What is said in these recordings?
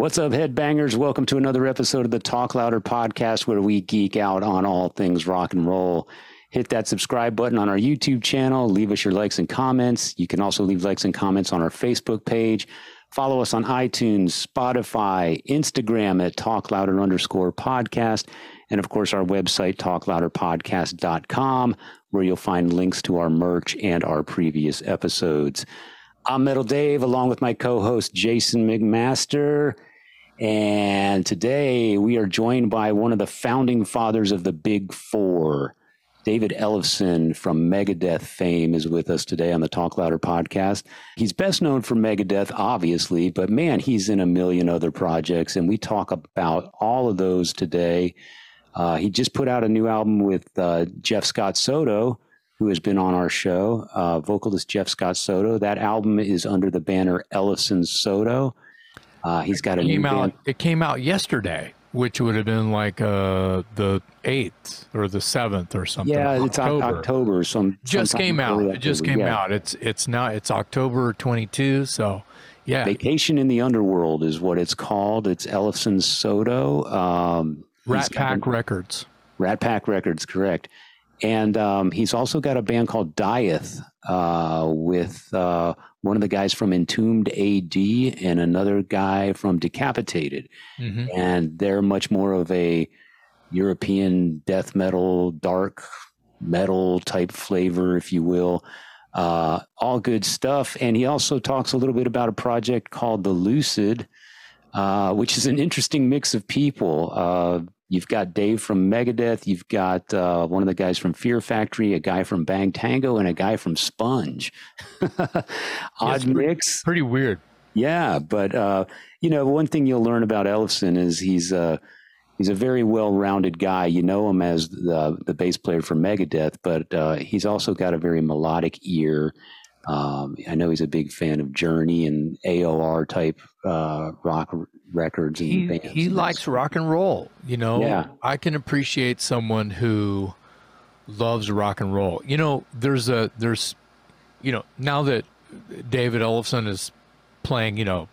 What's up, headbangers? Welcome to another episode of the Talk Louder podcast where we geek out on all things rock and roll. Hit that subscribe button on our YouTube channel. Leave us your likes and comments. You can also leave likes and comments on our Facebook page. Follow us on iTunes, Spotify, Instagram at Talk Louder underscore podcast. And of course, our website, talklouderpodcast.com, where you'll find links to our merch and our previous episodes. I'm Metal Dave, along with my co host, Jason McMaster. And today we are joined by one of the founding fathers of the Big Four. David Ellefson from Megadeth fame is with us today on the Talk Louder podcast. He's best known for Megadeth, obviously, but man, he's in a million other projects, and we talk about all of those today. Uh, he just put out a new album with uh, Jeff Scott Soto, who has been on our show, uh, vocalist Jeff Scott Soto. That album is under the banner Ellefson Soto. Uh, he's got a came new out. It came out yesterday, which would have been like uh, the eighth or the seventh or something. Yeah, it's October. October some just came out. early It just came yeah. out. It's it's now it's October twenty two. So yeah, Vacation in the Underworld is what it's called. It's Ellefson Soto. Um, Rat Pack a- Records. Rat Pack Records, correct. And um, he's also got a band called Dieth uh, with uh, one of the guys from Entombed AD and another guy from Decapitated. hmm And they're much more of a European death metal, dark metal type flavor, if you will. Uh, all good stuff. And he also talks a little bit about a project called The Lucid, uh, which is an interesting mix of people. Uh, you've got Dave from Megadeth, you've got uh, one of the guys from Fear Factory, a guy from Bang Tango, and a guy from Sponge. Odd pretty- mix. Pretty weird. Yeah, but uh, you know, one thing you'll learn about Ellefson is he's uh, he's a very well-rounded guy. You know him as the the bass player for Megadeth, but uh, he's also got a very melodic ear. Um, I know he's a big fan of Journey and AOR type uh, rock records and He bands. he likes that's- rock and roll. You know, Yeah. I can appreciate someone who loves rock and roll. You know, there's a there's, you know, now that David Ellefson is playing, you know,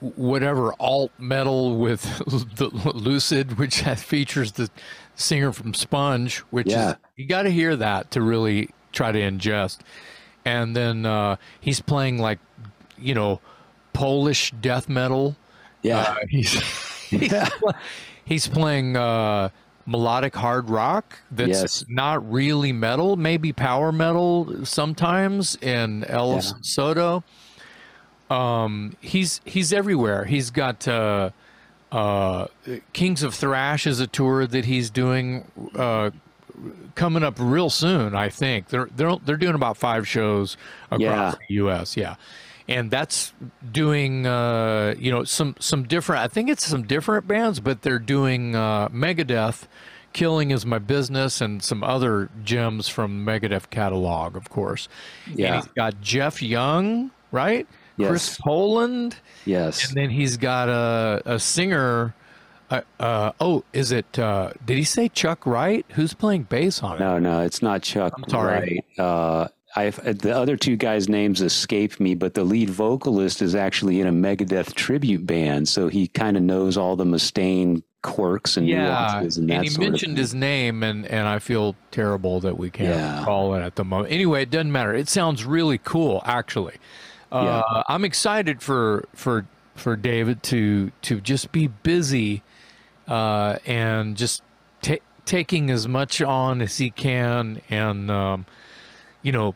whatever alt metal with the Lucid, which features the singer from Sponge, which Yeah. is you got to hear that to really try to ingest. And then uh, he's playing like, you know, Polish death metal. Yeah, Uh, he's he's, pl- he's playing uh, melodic hard rock that's Yes. not really metal, maybe power metal sometimes. In El Yeah. Soto, um, he's he's everywhere. He's got uh, uh, Kings of Thrash is a tour that he's doing. Uh, coming up real soon, I think they're they're they're doing about five shows across Yeah. the U.S. Yeah, and that's doing uh, you know some some different. I think it's some different bands, but they're doing uh, Megadeth. Killing is my business, and some other gems from Megadeth catalog, of course. Yeah. and he's got Jeff Young, right? Yes. Chris Poland, yes, and then he's got a a singer. Uh, uh, oh, is it? Uh, did he say Chuck Wright? Who's playing bass on it? no, no, it's not Chuck. I'm sorry. Wright. Uh, I the other two guys' names escape me, but the lead vocalist is actually in a Megadeth tribute band, so he kind of knows all the Mustaine quirks and Yeah, nuances and and, he mentioned his name, and and I feel terrible that we can't Yeah. call it at the moment. Anyway, it doesn't matter. It sounds really cool, actually. Uh, I'm excited for for for David to to just be busy uh, and just ta- taking as much on as he can, and um, you know,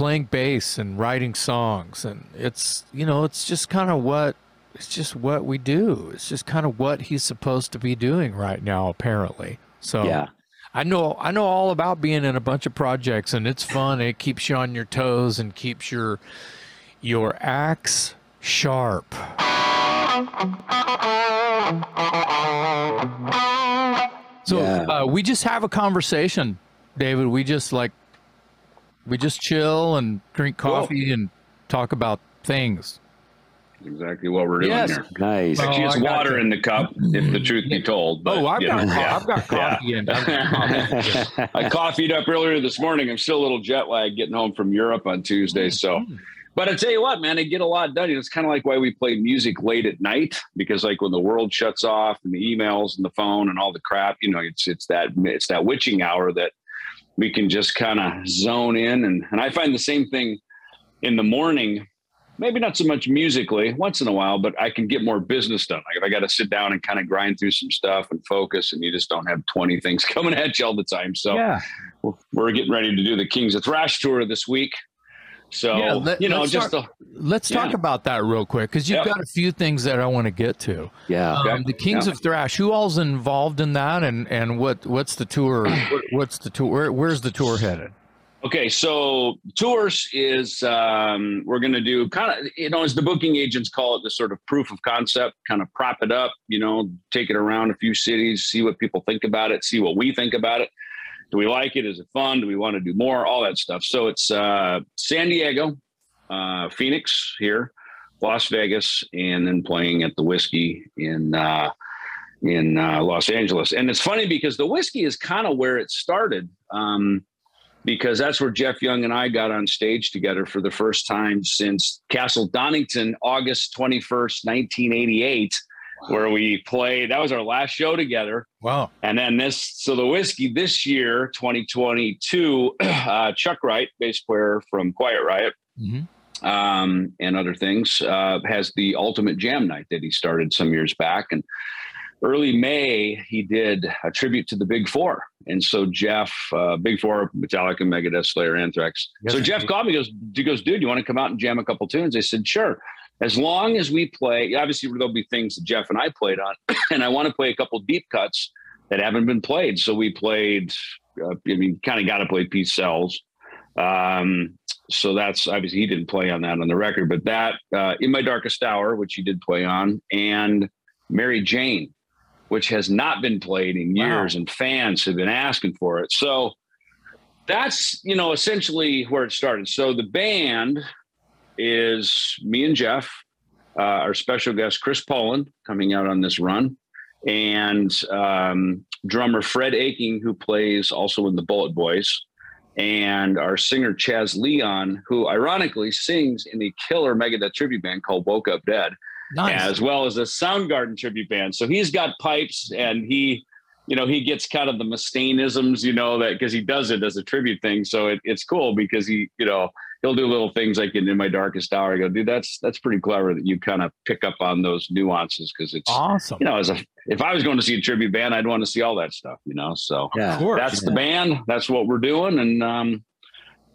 playing bass and writing songs, and it's you know, it's just kind of what it's just what we do. It's just kind of what he's supposed to be doing right now, apparently. So Yeah. I know I know all about being in a bunch of projects, and it's fun. It keeps you on your toes and keeps your your axe sharp. So Yeah. uh, we just have a conversation, David. We just like we just chill and drink coffee and talk about things. exactly what we're doing Yes. here. Nice. Oh, Actually, it's I water you. in the cup, if the truth be told. But, oh, I've you got know, yeah. I've got coffee and I've got coffee. I coffeeed up earlier this morning. I'm still a little jet lagged getting home from Europe on Tuesday, mm, so mm. but I tell you what, man, I get a lot done. It's kind of like why we play music late at night because, like, when the world shuts off and the emails and the phone and all the crap, you know, it's it's that it's that witching hour that we can just kind of zone in. And and I find the same thing in the morning. Maybe not so much musically, once in a while, but I can get more business done. Like if I got to sit down and kind of grind through some stuff and focus, and you just don't have twenty things coming at you all the time. So Yeah. we're getting ready to do the Kings of Thrash tour this week. So Yeah, let- you know, let's just the, Let's talk about that real quick because you've Yep. got a few things that I want to get to. Yeah. Okay. Um, the Kings Yeah. of Thrash. Who all's involved in that, and and what what's the tour? what's the tour? Where, where's the tour headed? okay. So tours is um, we're going to do kind of you know as the booking agents call it the sort of proof of concept, kind of prop it up, you know, take it around a few cities, see what people think about it, see what we think about it do we like it? Is it fun? Do we want to do more? All that stuff. So it's uh, San Diego, uh, Phoenix here, Las Vegas, and then playing at the Whisky in uh, in uh, Los Angeles. And it's funny because the Whisky is kind of where it started. Um, because that's where Jeff Young and I got on stage together for the first time since Castle Donington, August 21st, 1988 where we played. That was our last show together. Wow. And then this, so the whiskey this year, 2022, uh, Chuck Wright, bass player from Quiet Riot. Mm-hmm um, and other things, uh, has the Ultimate Jam Night that he started some years back. And early May, he did a tribute to the Big Four. And so Jeff, uh, Big Four, Metallica, Megadeth, Slayer, Anthrax. Yes, so Jeff called me. Goes, he goes, dude, you want to come out and jam a couple tunes? I said, sure. As long as we play, obviously there'll be things that Jeff and I played on, and I want to play a couple deep cuts that haven't been played. So we played, uh, I mean, kind of got to play Peace Sells. Um, so that's obviously he didn't play on that on the record, but that uh, in my darkest hour, which he did play on, and Mary Jane, which has not been played in Wow. years, and fans have been asking for it. So that's you know essentially where it started. So the band is me and Jeff, uh, our special guest Chris Poland coming out on this run, and um, drummer Fred Aching, who plays also in the Bullet Boys, and our singer Chaz Leon, who ironically sings in the killer Megadeth tribute band called Woke Up Dead, Nice. as well as a Soundgarden tribute band. So he's got pipes and he, you know, he gets kind of the Mustaineisms, you know, that because he does it as a tribute thing. So it, it's cool because he, you know, he'll do little things like in, in my darkest hour. I go, dude, that's that's pretty clever that you kind of pick up on those nuances because it's awesome. you know, as a if I was going to see a tribute band, I'd want to see all that stuff, you know. So Yeah. course. that's the band. That's what we're doing, and um,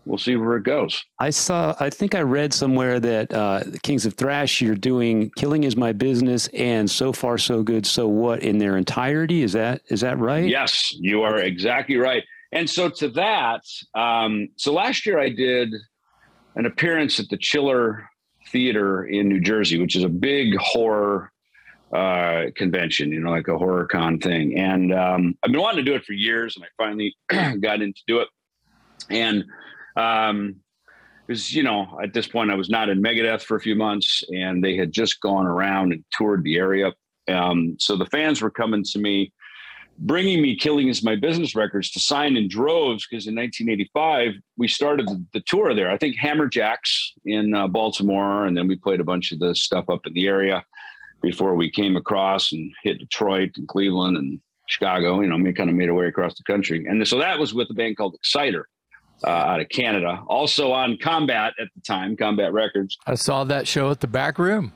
we'll see where it goes. I saw, I think I read somewhere that uh, Kings of Thrash, you're doing Killing is My Business and So Far So Good, So What in their entirety. Is that, is that right? Yes, you are exactly right. And so to that, um, so last year I did an appearance at the Chiller Theater in New Jersey, which is a big horror uh, convention, you know, like a horror con thing. And um, I've been wanting to do it for years, and I finally got in to do it. And um, because you know, at this point, I was not in Megadeth for a few months, and they had just gone around and toured the area. Um, so the fans were coming to me bringing me killing is my business records to sign in droves because in 1985 we started the, tour there. I think hammerjacks in uh, baltimore and then we played a bunch of the stuff up in the area before we came across and hit detroit and cleveland and chicago you know we kind of made our way across the country. And so that was with a band called exciter uh, out of canada also on combat at the time combat records. I saw that show at the back room.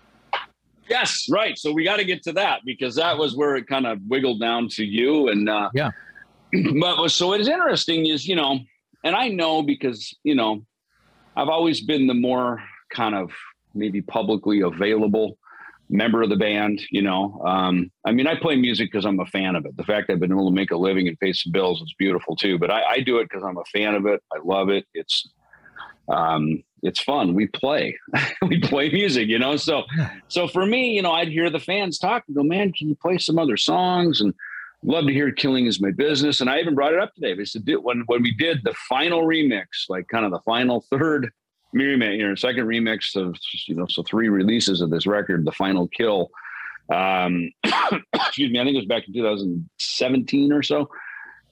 Yes, right. So we got to get to that because that was where it kind of wiggled down to you. And uh, Yeah. but so is interesting is you know, and I know because you know, I've always been the more kind of maybe publicly available member of the band. You know, um, I mean, I play music because I'm a fan of it. The fact I've been able to make a living and pay some bills is beautiful too. But I, I do it because I'm a fan of it. I love it. It's um, it's fun. We play, we play music, you know. So, so for me, you know, I'd hear the fans talk and go, "Man, can you play some other songs?" And love to hear "Killing Is My Business." And I even brought it up today. They said when when we did the final remix, like kind of the final third remix, you know, second remix of you know, so three releases of this record, the final kill. Um, excuse me, I think it was back in 2017 or so.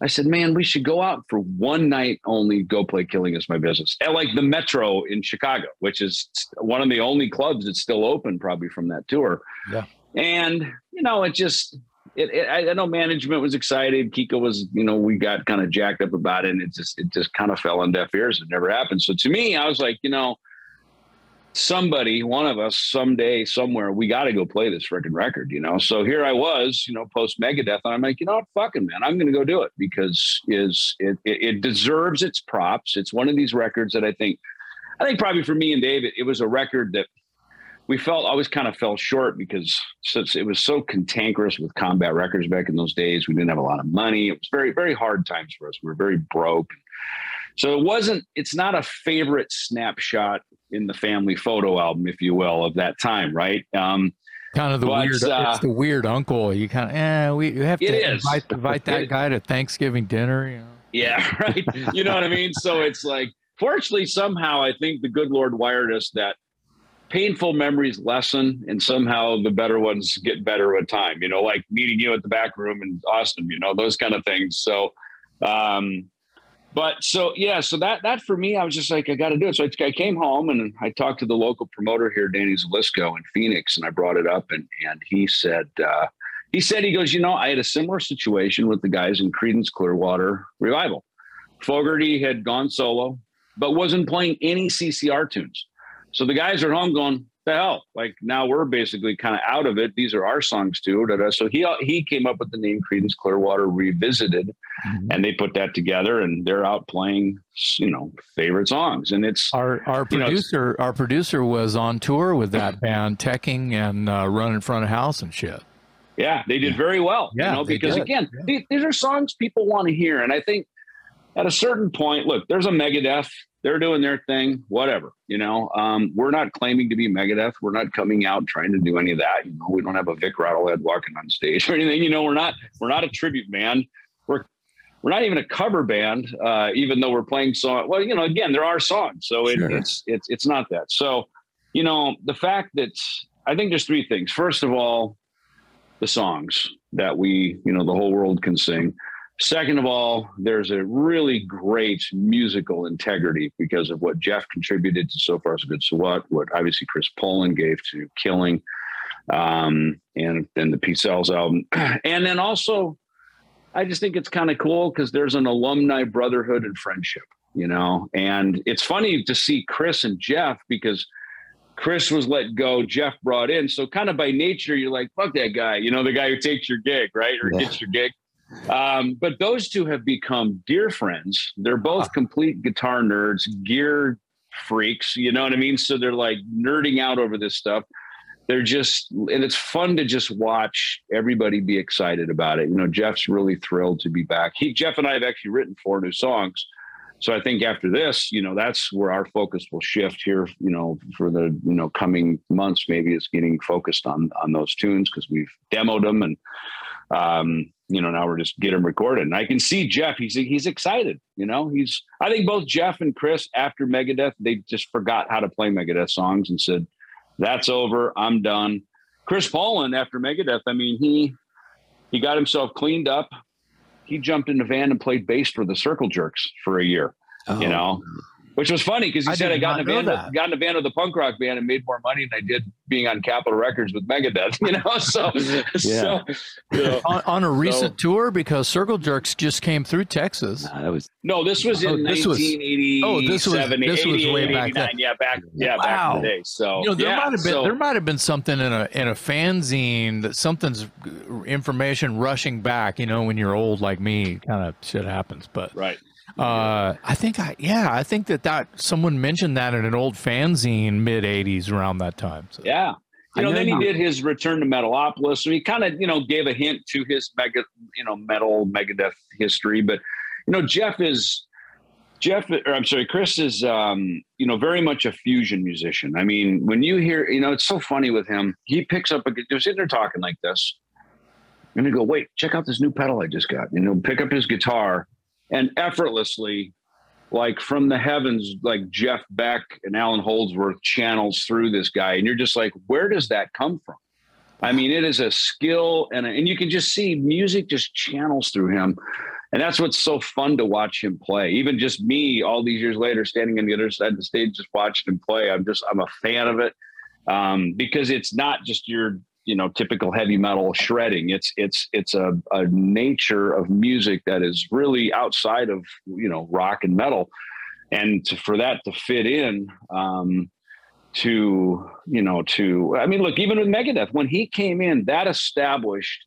I said, man, we should go out for one night only, go play Killing Is My Business at like the Metro in Chicago, which is one of the only clubs that's still open probably from that tour. Yeah. And, you know, it just, it, it, I know management was excited. Kiko was, you know, we got kind of jacked up about it and it just, it just kind of fell on deaf ears. It never happened. So to me, I was like, you know, somebody, one of us, someday, somewhere, we got to go play this freaking record, you know. So here I was, you know, post Megadeth, and I'm like, you know what, fucking man, I'm going to go do it because is it, it, it deserves its props. It's one of these records that I think, I think probably for me and David, it was a record that we felt always kind of fell short because since it was so cantankerous with combat records back in those days, we didn't have a lot of money. It was very, very hard times for us. We were very broke. So it wasn't, it's not a favorite snapshot in the family photo album, if you will, of that time, right? Um, kind of the but, weird, uh, it's the weird uncle. You kind of, eh, we have to invite, invite that guy to Thanksgiving dinner, you know? Yeah, right. you know what I mean? So it's like, fortunately, somehow I think the good Lord wired us that painful memories lessen and somehow the better ones get better with time, you know, like meeting you at the back room in Austin, you know, those kind of things. So, um, but so yeah, so that that for me, I was just like, I got to do it. So I, I, came home and I talked to the local promoter here, Danny Zelisko in Phoenix, and I brought it up, and and he said, uh, he said, he goes, you know, I had a similar situation with the guys in Creedence Clearwater Revival. Fogerty had gone solo, but wasn't playing any CCR tunes. So the guys are home going, the hell? Like now we're basically kind of out of it. These are our songs too. So he he came up with the name Creedence Clearwater Revisited, mm-hmm. and they put that together, and they're out playing you know favorite songs. And it's our our producer know, our producer was on tour with that band, teching and uh, run in front of house and shit. Yeah, they did very well. Yeah, you know, because did. again, yeah. these, these are songs people want to hear, and I think at a certain point, look, there's a Megadeth they're doing their thing, whatever. You know, um, we're not claiming to be Megadeth. We're not coming out trying to do any of that. You know, we don't have a Vic Rattlehead walking on stage or anything. You know, we're not we're not a tribute band. We're we're not even a cover band, uh, even though we're playing song. Well, you know, again, there are songs, so it, sure. it's it's it's not that. So, you know, the fact that I think there's three things. First of all, the songs that we, you know, the whole world can sing. Second of all, there's a really great musical integrity because of what Jeff contributed to So Far So Good So What, what obviously Chris Poland gave to Killing, um, and then the Peace Sells album. And then also, I just think it's kind of cool because there's an alumni brotherhood and friendship, you know? And it's funny to see Chris and Jeff because Chris was let go, Jeff brought in. So kind of by nature, you're like, fuck that guy, you know, the guy who takes your gig, right? Or yeah. gets your gig. Um, but those two have become dear friends. They're both complete guitar nerds, gear freaks. You know what I mean? So they're like nerding out over this stuff. They're just, and it's fun to just watch everybody be excited about it. You know, Jeff's really thrilled to be back. He, Jeff, and I have actually written four new songs. So I think after this, you know, that's where our focus will shift here. You know, for the you know coming months, maybe is getting focused on on those tunes because we've demoed them and um, you know, now we're just get him recorded. And I can see Jeff, he's he's excited, you know. He's I think both Jeff and Chris after Megadeth, they just forgot how to play Megadeth songs and said, That's over, I'm done. Chris Poland after Megadeth, I mean, he he got himself cleaned up. He jumped in the van and played bass for the Circle Jerks for a year. Oh. You know, which was funny because he I said I got in a band, with, got in a band with the punk rock band and made more money than I did being on Capitol Records with Megadeth. You know, so yeah. so you know, on, on, a recent so, tour because Circle Jerks just came through Texas. Nah, that was no, this was in oh, this 1980. Was, oh, this was this was way back then. Yeah, back yeah wow. back in the day. So you know, there yeah, might have been so, there might have been something in a in a fanzine that something's uh, information rushing back. You know, when you're old like me, kind of shit happens. But right. Uh, I think I yeah I think that that someone mentioned that in an old fanzine mid '80s around that time. So. Yeah, you know, then he did his return to Metalopolis, so he kind of you know gave a hint to his mega you know metal Megadeth history. But you know, Jeff is Jeff, or I'm sorry, Chris is um, you know very much a fusion musician. I mean, when you hear, you know, it's so funny with him. He picks up a, they're sitting there talking like this, and they go, "Wait, check out this new pedal I just got." You know, pick up his guitar and effortlessly, like from the heavens, like Jeff Beck and Allan Holdsworth channels through this guy, and you're just like, where does that come from? I mean, it is a skill, and and you can just see music just channels through him. And that's what's so fun to watch him play. Even just me, all these years later, standing on the other side of the stage, just watching him play. I'm just, I'm a fan of it um, because it's not just your, you know, typical heavy metal shredding. It's, it's, it's a, a nature of music that is really outside of, you know, rock and metal. And to, for that to fit in, um, to you know to i mean look even with megadeth when he came in that established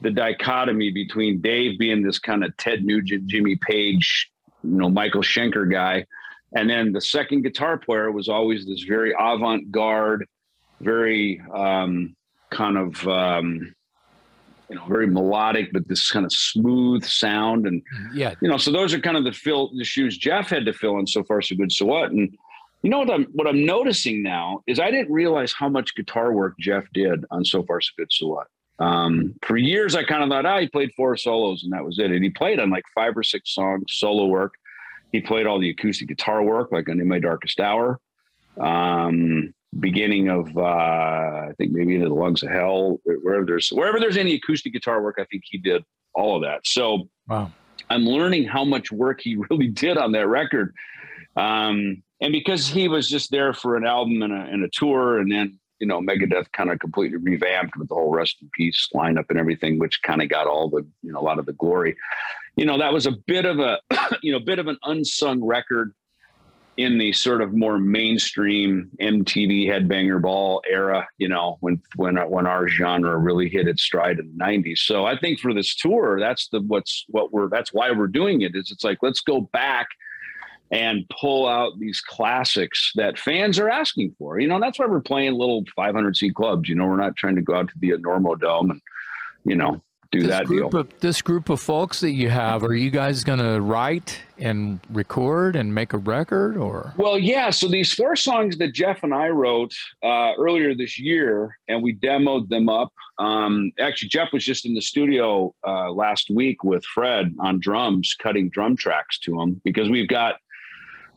the dichotomy between dave being this kind of ted nugent jimmy page you know michael schenker guy and then the second guitar player was always this very avant-garde very um, kind of um, you know very melodic but this kind of smooth sound and yeah you know so those are kind of the fill the shoes jeff had to fill in so far so good so what and you know what I'm what I'm noticing now is I didn't realize how much guitar work Jeff did on So Far So Good So What. Um, for years, I kind of thought, ah, he played four solos and that was it. And he played on like five or six songs, solo work. He played all the acoustic guitar work, like on In My Darkest Hour. Um, beginning of, uh, I think maybe into the Lungs of Hell, wherever there's wherever there's any acoustic guitar work, I think he did all of that. So wow. I'm learning how much work he really did on that record. Um, and because he was just there for an album and a, and a tour, and then you know Megadeth kind of completely revamped with the whole Rest in Peace lineup and everything, which kind of got all the you know a lot of the glory. You know that was a bit of a you know bit of an unsung record in the sort of more mainstream MTV headbanger ball era, you know, when when when our genre really hit its stride in the 90s. So I think for this tour, that's the what's what we're that's why we're doing it is it's like let's go back and pull out these classics that fans are asking for. You know, that's why we're playing little 500 seat clubs. You know, we're not trying to go out to the Enormo Dome and, you know, do this that group deal. Of, this group of folks that you have, are you guys going to write and record and make a record or? Well, yeah. So these four songs that Jeff and I wrote uh, earlier this year, and we demoed them up. Um, actually, Jeff was just in the studio uh, last week with Fred on drums, cutting drum tracks to him because we've got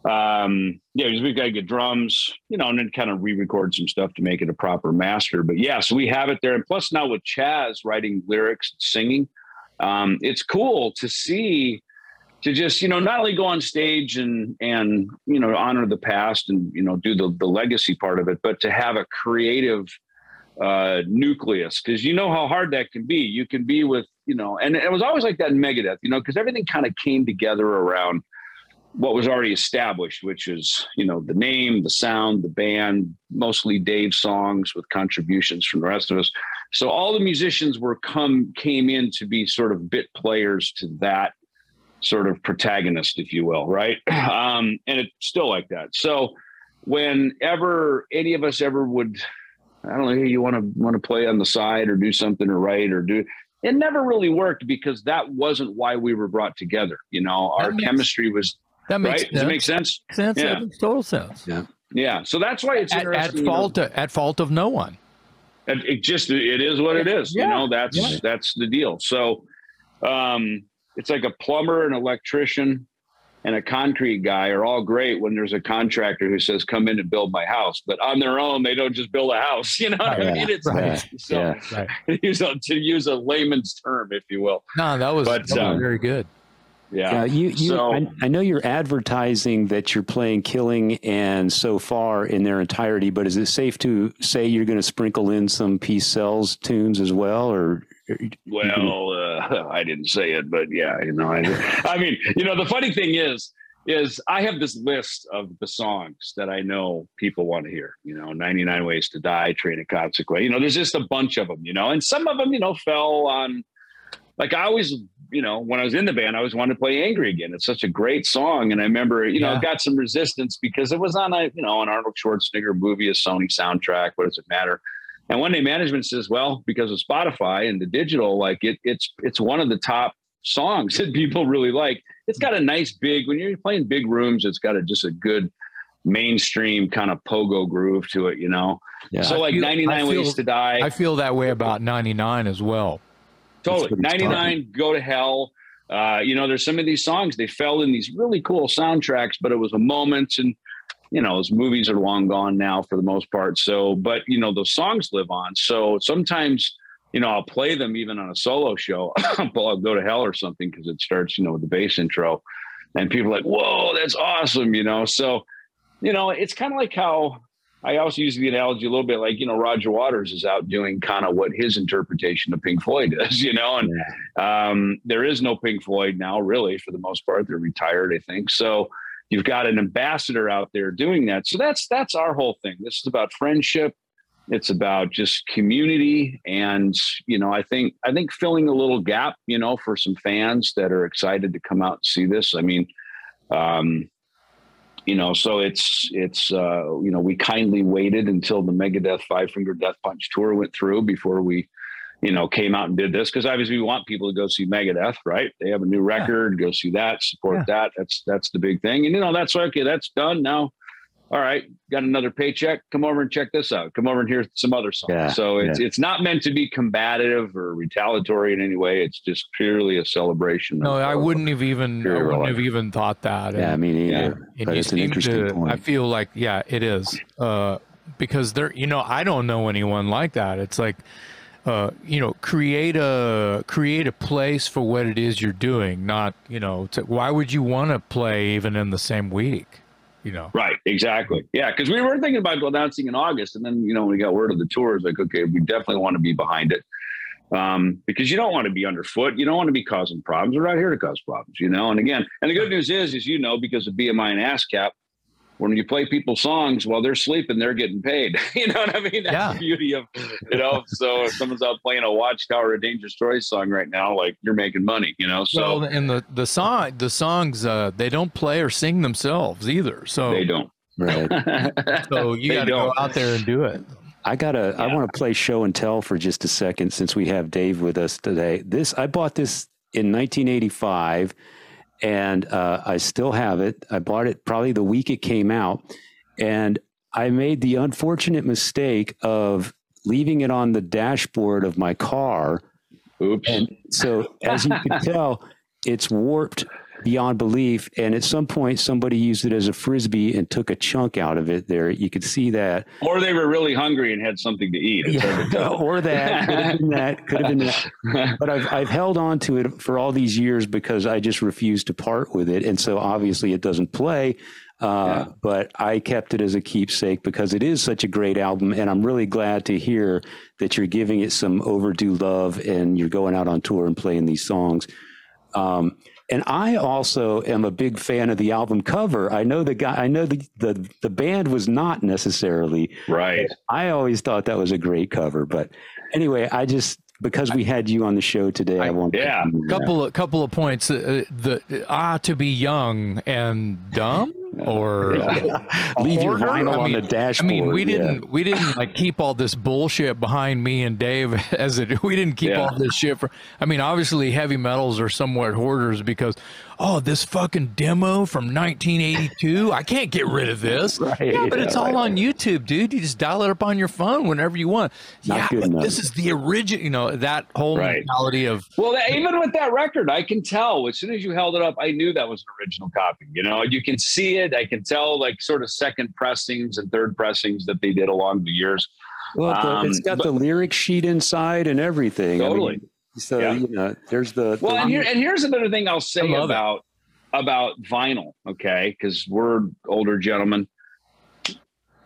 um yeah we've got to get drums you know and then kind of re-record some stuff to make it a proper master. But yeah so we have it there. And plus now with chaz writing lyrics and singing um it's cool to see to just you know not only go on stage and and you know honor the past and you know do the the legacy part of it but to have a creative uh nucleus. Because you know how hard that can be. You can be with you know and it was always like that in megadeth you know because everything kind of came together around what was already established, which is, you know, the name, the sound, the band, mostly Dave songs with contributions from the rest of us. So all the musicians were come came in to be sort of bit players to that sort of protagonist, if you will, right? Um, and it's still like that. So whenever any of us ever would, I don't know, hey, you want to want to play on the side or do something or write or do it never really worked because that wasn't why we were brought together. You know, our chemistry was That makes right. sense. Does it make sense? sense. Yeah. That makes total sense. Yeah. Yeah. So that's why it's At, at interesting. you know, fault, at fault of no one. it, it just it is what it is. Yeah, You know, that's yeah. that's the deal. So um it's like a plumber, an electrician, and a concrete guy are all great when there's a contractor who says, "Come in and build my house," but on their own, they don't just build a house. You know what I mean? It's right, so yeah. Right. use a, to use a layman's term, if you will. No, that was, But, that was um, very good. Yeah. You, you So- I, I know you're advertising that you're playing Killing and so far in their entirety, but is it safe to say you're going to sprinkle in some Peace Sells tunes as well, or Well, uh, I didn't say it, but yeah, you know, I, I mean, you know, the funny thing is, is I have this list of the songs that I know people want to hear. You know, 99 Ways to Die, Train of Consequence. You know, there's just a bunch of them. You know, and some of them, you know, fell on. Like I always, you know, when I was in the band, I always wanted to play "Angry Again." It's such a great song, and I remember, you know, Yeah. it got some resistance because it was on a, you know, an Arnold Schwarzenegger movie, a Sony soundtrack. What does it matter? And one day management says, well, because of Spotify and the digital, like it, it's it's one of the top songs that people really like. It's got a nice big when you're playing big rooms, it's got a just a good mainstream kind of pogo groove to it, you know. yeah, so like feel- 99 I Ways to Die. I feel that way about 99 as well. Totally. what it's 99, Go to Hell. Uh, you know, there's some of these songs, they fell in these really cool soundtracks, but it was a moment. And, you know, those movies are long gone now for the most part. So, but, you know, those songs live on. So sometimes, you know, I'll play them even on a solo show. but I'll go to hell or something because it starts, you know, with the bass intro, and people are like, "Whoa, that's awesome!" You know, so you know, it's kind of like how I also use the analogy a little bit like, you know, Roger Waters is out doing kind of what his interpretation of Pink Floyd is, you know, and um, there is no Pink Floyd now, really, for the most part. They're retired, I think. So you've got an ambassador out there doing that. So that's that's our whole thing. This is about friendship. It's about just community, and you know, I think I think filling a little gap, you know, for some fans that are excited to come out and see this. I mean, um, you know, so it's it's uh, you know, we kindly waited until the Megadeth Five Finger Death Punch tour went through before we you know, came out and did this because obviously we want people to go see Megadeth, right? They have a new record, yeah. go see that, support yeah. that. That's that's the big thing. And you know, that's okay, that's done now. All right, got another paycheck. Come over and check this out. Come over and hear some other songs. Yeah. So it's it's not meant to be combative or retaliatory in any way. It's just purely a celebration. No, I wouldn't have even I wouldn't have even thought that. Yeah, I mean, yeah, but it's an interesting to, point. I feel like yeah, it is. Uh, because there, you know, I don't know anyone like that. It's like uh, you know, create a create a place for what it is you're doing. Not, you know, to, why would you want to play even in the same week? You know, right? Exactly. Yeah, because we were thinking about announcing in August, and then you know, when we got word of the tour. tours. Like, okay, we definitely want to be behind it um, because you don't want to be underfoot. You don't want to be causing problems. We're not here to cause problems, you know. And again, and the good news is, is you know, because of BMI and ASCAP, when you play people's songs while they're sleeping, they're getting paid. you know what I mean? That's yeah. the beauty of, you know, so if someone's out playing a Watchtower, a Dangerous Toys song right now, like you're making money, you know? So, well, and the, the song, the songs, uh, they don't play or sing themselves either. So they don't. Right. so you got to go out there and do it. I gotta. Yeah. I want to play show and tell for just a second, since we have Dave with us today. This I bought this in 1985 and uh, I still have it. I bought it probably the week it came out, and I made the unfortunate mistake of leaving it on the dashboard of my car. Oops! And so, as you can tell, it's warped beyond belief. And at some point, somebody used it as a frisbee and took a chunk out of it. There, you could see that. Or they were really hungry and had something to eat. Yeah, or that could have been that. Could have been that. But I've I've held on to it for all these years because I just refused to part with it, and so obviously it doesn't play. Uh, yeah. But I kept it as a keepsake because it is such a great album, and I'm really glad to hear that you're giving it some overdue love and you're going out on tour and playing these songs. Um, and I also am a big fan of the album cover. I know the guy. I know the the, the band was not necessarily right. I always thought that was a great cover, but anyway, I just because we had you on the show today, I, I want yeah. Couple of couple of points. Uh, the ah to be young and dumb or yeah. leave your vinyl I mean, on the dashboard. I mean, we didn't we didn't like keep all this bullshit behind me and Dave as it. We didn't keep yeah. all this shit for. I mean, obviously, heavy metals are somewhat hoarders because oh, this fucking demo from 1982. I can't get rid of this. Right, yeah, but it's all right, on YouTube, dude. You just dial it up on your phone whenever you want. Not yeah, but this is the original. You know that whole mentality of. Well, even with that record, I can tell as soon as you held it up, I knew that was an original copy. You know, you can see it. I can tell like sort of second pressings and third pressings that they did along the years. Well, um, it's got but, the lyric sheet inside and everything. Totally. I mean, so yeah. you know, there's the well, the, and here and here's another thing I'll say about it. about vinyl. Okay, because we're older gentlemen.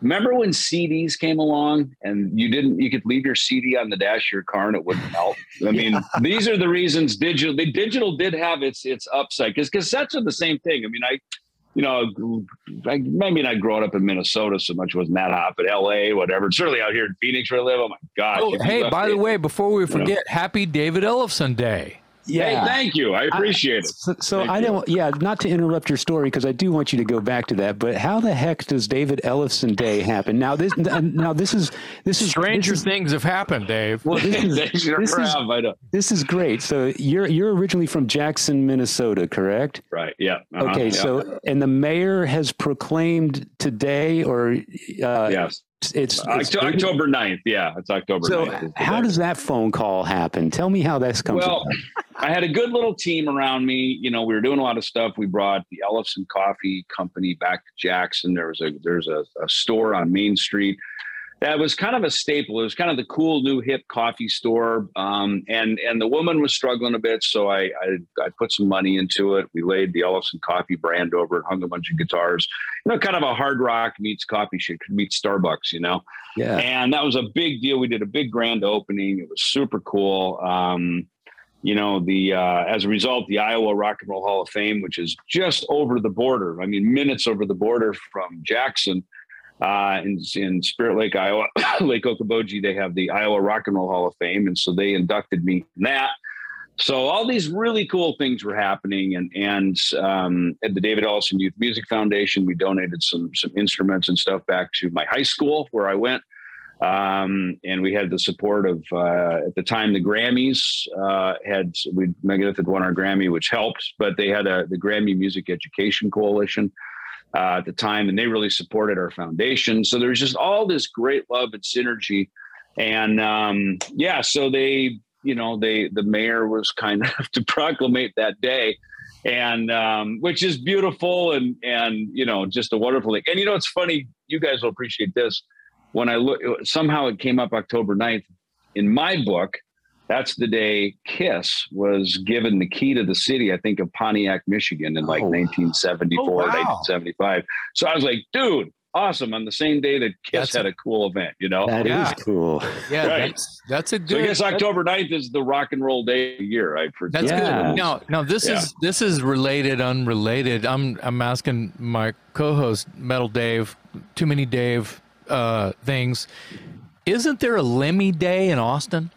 Remember when CDs came along and you didn't you could leave your CD on the dash of your car and it wouldn't melt? I mean, yeah. these are the reasons digital the digital did have its its upside because cassettes are the same thing. I mean, I you know, I, maybe not growing up in Minnesota so much with Matt Hop, but L.A., whatever. Certainly out here in Phoenix where I live. Oh my gosh! Oh, hey, by the way, before we forget, you know? Happy David Ellefson Day. Yeah. Hey, thank you. I appreciate I, it. So, so I don't, yeah, not to interrupt your story because I do want you to go back to that. But how the heck does David Ellefson Day happen? Now this, now this is this is stranger this is, things have happened, Dave. Well, this is, this, is, this is great. So you're you're originally from Jackson, Minnesota, correct? Right. Yeah. Uh-huh. Okay. Yeah. So and the mayor has proclaimed today, or uh, yes, it's, it's October 9th. Yeah, it's October so 9th. How does that phone call happen? Tell me how that's come Well, I had a good little team around me. You know, we were doing a lot of stuff. We brought the Ellefson Coffee Company back to Jackson. There was a there's a, a store on Main Street. That was kind of a staple. It was kind of the cool new hip coffee store, um, and and the woman was struggling a bit, so I, I, I put some money into it. We laid the Ellefson Coffee brand over it, hung a bunch of guitars, you know, kind of a hard rock meets coffee shop meets Starbucks, you know. Yeah. And that was a big deal. We did a big grand opening. It was super cool. Um, you know, the uh, as a result, the Iowa Rock and Roll Hall of Fame, which is just over the border. I mean, minutes over the border from Jackson uh, in, in Spirit Lake, Iowa, Lake Okoboji, they have the Iowa Rock and Roll Hall of Fame. And so they inducted me in that. So all these really cool things were happening. And, and um, at the David Ellefson Youth Music Foundation, we donated some, some instruments and stuff back to my high school where I went. Um, and we had the support of, uh, at the time, the Grammys uh, had, we Megadeth had won our Grammy, which helped, but they had a, the Grammy Music Education Coalition uh, at the time, and they really supported our foundation. So there's just all this great love and synergy, and um, yeah, so they, you know, they the mayor was kind of to proclamate that day, and um, which is beautiful and and you know just a wonderful thing. And you know, it's funny. You guys will appreciate this. When I look, somehow it came up October 9th in my book that's the day Kiss was given the key to the city, I think, of Pontiac, Michigan in like oh. 1974, oh, wow. 1975. So I was like, dude, awesome. On the same day that Kiss that's had a, a cool event, you know? That yeah. is cool. Yeah, right. that's, that's a good. So I guess October 9th is the rock and roll day of the year, right? For that's yeah. good. Now, now this yeah. is this is related, unrelated. I'm I'm asking my co-host Metal Dave, too many Dave uh, things. Isn't there a Lemmy Day in Austin?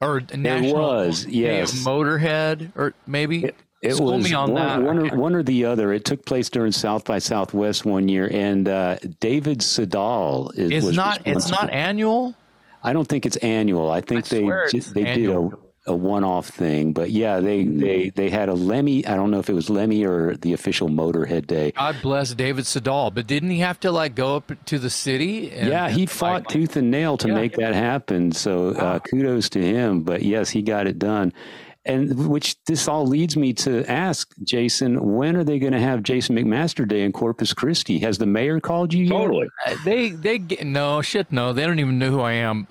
Or national it was yes motorhead or maybe it, it School was me on one, that. One or, one or, the other. It took place during South by Southwest one year, and uh, David Sedal is it's not. It's not annual. I don't think it's annual. I think I they they annual. did a a one-off thing, but yeah, they they they had a Lemmy. I don't know if it was Lemmy or the official Motorhead Day. God bless David Sedal, but didn't he have to like go up to the city? And, yeah, he fought like, tooth and nail to yeah, make that happen. So uh, kudos to him. But yes, he got it done and which this all leads me to ask Jason, when are they going to have Jason McMaster Day in Corpus Christi? Has the mayor called you? Totally. Uh, they they get, no shit. No, they don't even know who I am.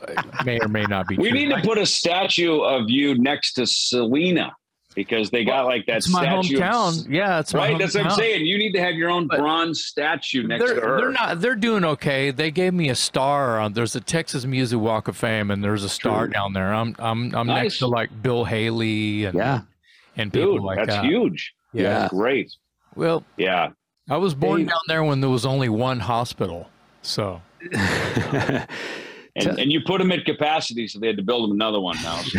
May or may not be. we true. need to put a statue of you next to Selena because they got like that my hometown. Of, yeah, it's right. Hometown. That's what I'm saying. You need to have your own but bronze statue next to her. They're not. They're doing okay. They gave me a star on. There's a Texas Music Walk of Fame, and there's a star True. down there. I'm I'm I'm nice. next to like Bill Haley and yeah and people Dude, like that's that. huge. Yeah. yeah, great. Well, yeah, I was born hey. down there when there was only one hospital, so. and, and you put them at capacity, so they had to build them another one now.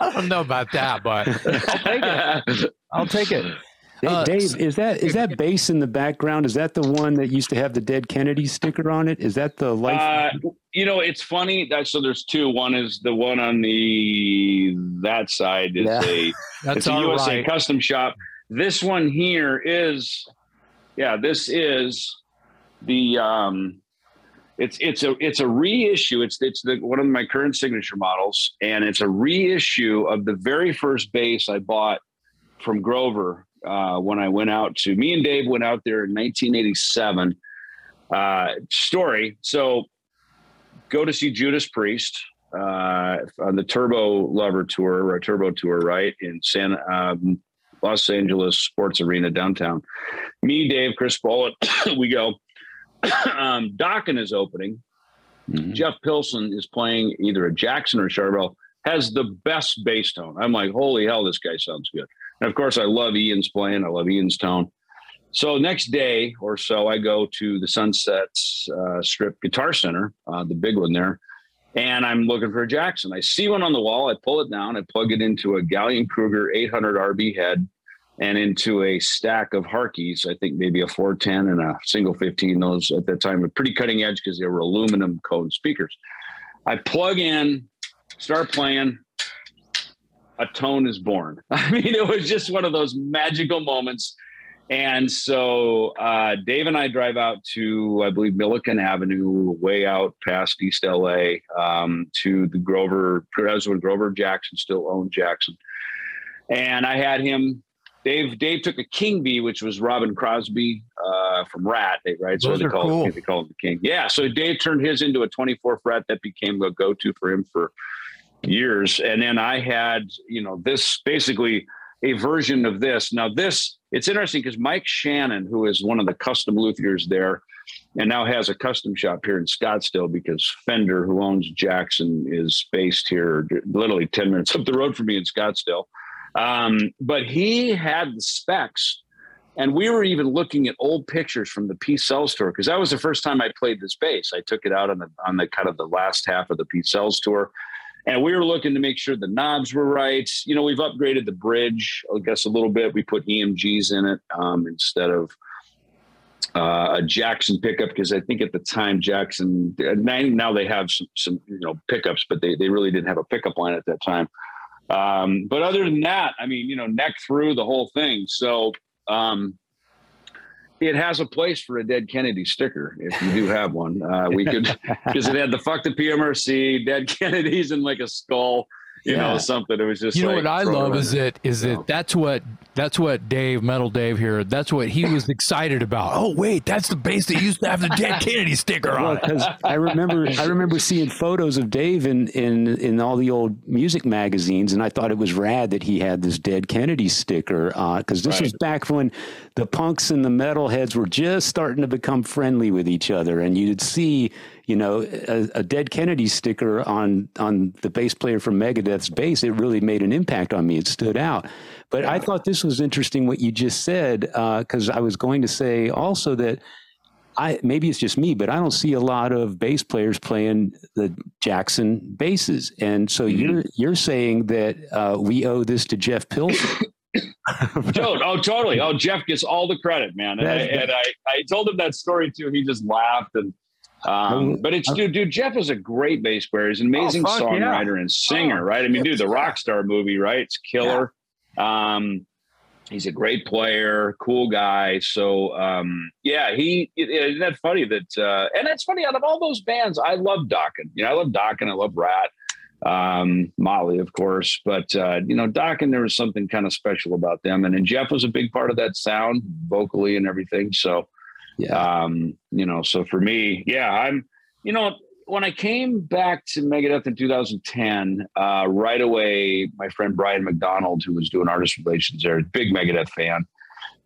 I don't know about that, but I'll take it. I'll take it. Uh, Dave, is that is that bass in the background? Is that the one that used to have the dead Kennedy sticker on it? Is that the life? Uh, you know, it's funny. That, so there's two. One is the one on the that side is yeah. a That's it's a USA right. custom shop. This one here is, yeah, this is the um, it's it's a it's a reissue. It's it's the one of my current signature models, and it's a reissue of the very first bass I bought from Grover uh, when I went out to me and Dave went out there in 1987. Uh, story. So go to see Judas Priest uh, on the Turbo Lover tour or Turbo tour, right in San um, Los Angeles Sports Arena downtown. Me, Dave, Chris Bullitt, we go. um, Dokken is opening. Mm-hmm. Jeff Pilson is playing either a Jackson or Charvel. Has the best bass tone. I'm like, holy hell, this guy sounds good. And of course, I love Ian's playing. I love Ian's tone. So next day or so, I go to the Sunsets uh, Strip Guitar Center, uh, the big one there, and I'm looking for a Jackson. I see one on the wall. I pull it down. I plug it into a Gallien-Krueger 800 RB head and into a stack of Harkeys. I think maybe a 410 and a single 15. Those at that time were pretty cutting edge because they were aluminum cone speakers. I plug in, start playing a tone is born. I mean, it was just one of those magical moments. And so uh, Dave and I drive out to, I believe, Milliken Avenue, way out past East LA, um, to the Grover, that's when Grover Jackson still owned Jackson. And I had him, Dave, Dave took a King V, which was Robin Crosby uh, from Ratt, right? So Those they call cool. it, they call him the king. Yeah. So Dave turned his into a 24 fret that became a go to for him for years. And then I had, you know, this basically a version of this. Now, this, it's interesting because Mike Shannon, who is one of the custom luthiers there, and now has a custom shop here in Scottsdale because Fender, who owns Jackson, is based here literally 10 minutes up the road from me in Scottsdale. Um, but he had the specs. And we were even looking at old pictures from the Peace Sells tour because that was the first time I played this bass. I took it out on the on the kind of the last half of the Peace Sells tour, and we were looking to make sure the knobs were right. You know, we've upgraded the bridge, I guess, a little bit. We put EMGs in it um, instead of uh, a Jackson pickup because I think at the time Jackson now they have some some you know pickups, but they they really didn't have a pickup line at that time. Um, but other than that, I mean, you know, neck through the whole thing. So um, it has a place for a dead Kennedy sticker if you do have one. Uh, we could because it had the fuck the PMRC, dead Kennedys, and like a skull, you Yeah. know, something. It was just You know like, what I love on is there. that is So. that that's what that's what Dave Metal Dave here that's what he was excited about. Oh wait, that's the base that used to have the Dead Kennedy sticker Well, on it. because I remember, I remember seeing photos of Dave in, in in all the old music magazines, and I thought it was rad that he had this Dead Kennedy sticker. Uh, because this was back when the punks and the metalheads were just starting to become friendly with each other, and you'd see, you know, a, a Dead Kennedy sticker on on the bass player from Megadeth's bass. It really made an impact on me. It stood out. But I thought this was interesting what you just said because I was going to say also that. I maybe it's just me, but I don't see a lot of bass players playing the Jackson basses, and so Mhm. you're you're saying that uh, we owe this to Jeff Pilson. Dude, oh, totally. Oh, Jeff gets all the credit, man. And, I, and I, I told him that story too. He just laughed. And, um, but it's, dude, dude, Jeff is a great bass player. He's an amazing fuck yeah. songwriter and singer, Oh, right? I mean, dude, the yeah. Rockstar movie, right? It's killer. Um, he's a great player, cool guy. So, um, yeah, he, it, it- isn't that funny that, uh, and that's funny out of all those bands, I love Dokken. You know, I love Dokken. I love Ratt um Mötley, of course. But uh, you know, Dokken, there was something kind of special about them. And then Jeff was a big part of that sound, vocally and everything. So Yeah, um, you know, so for me, yeah, I'm you know, when I came back to Megadeth in 2010, uh, right away, my friend Brian McDonald, who was doing artist relations there, big Megadeth fan.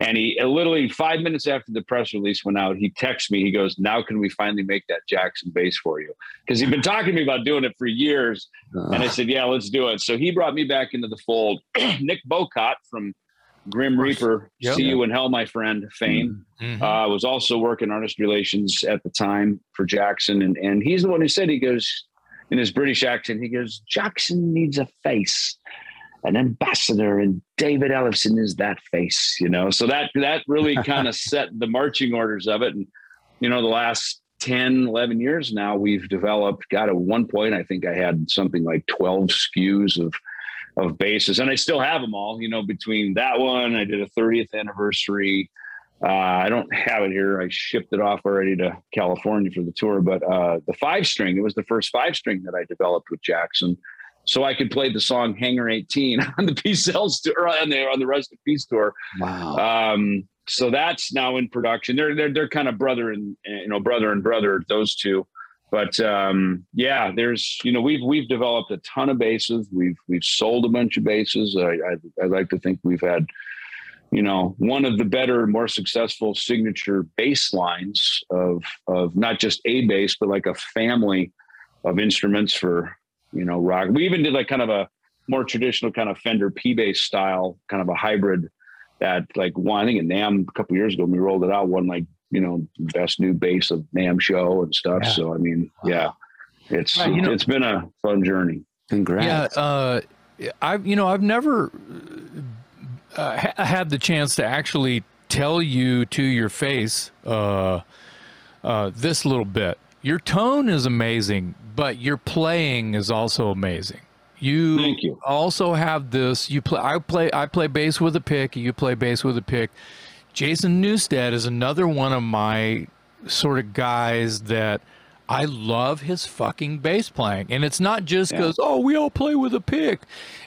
And he uh, literally five minutes after the press release went out, he texts me. He goes, "Now can we finally make that Jackson bass for you?" Because he'd been talking to me about doing it for years, Uh, and I said, "Yeah, let's do it." So he brought me back into the fold. Nick Bowcott from Grim Reaper, Yep. "See You in Hell, My Friend" fame, Mhm. uh, was also working artist relations at the time for Jackson, and and he's the one who said he goes in his British accent. He goes, "Jackson needs a face." An ambassador, and David Ellefson is that face, you know. So that that really kind of set the marching orders of it. And you know, the last 10, 11 years now, we've developed. Got at one point, I think I had something like twelve SKUs of of bases, and I still have them all. You know, between that one, I did a 30th anniversary. Uh, I don't have it here. I shipped it off already to California for the tour, but uh, the five string, it was the first five string that I developed with Jackson. So I could play the song Hangar 18 on the Peace Sells tour, on the, on the Rust in Peace tour. wow. Um, so that's now in production. They're, they're, they're kind of brother and, you know, brother and brother, those two. But um, yeah, there's, you know, we've, we've developed a ton of bases. We've, we've sold a bunch of bases. I, I, I like to think we've had, you know, one of the better, more successful signature bass lines of of not just a bass, but like a family of instruments for you know rock. We even did like kind of a more traditional kind of Fender P bass style, kind of a hybrid. That like one, I think at NAMM a couple years ago, when we rolled it out. One like you know best new bass of NAMM show and stuff. Yeah. So I mean, yeah, it's Right, you know- it's been a fun journey. Congrats. Yeah, uh, I've you know I've never uh, ha- had the chance to actually tell you to your face uh, uh, this little bit. Your tone is amazing, but your playing is also amazing. You, Thank you. also have this. You play. I play. I play bass with a pick. You play bass with a pick. Jason Newsted is another one of my sort of guys that I love his fucking bass playing. And it's not just because, yeah. oh, we all play with a pick.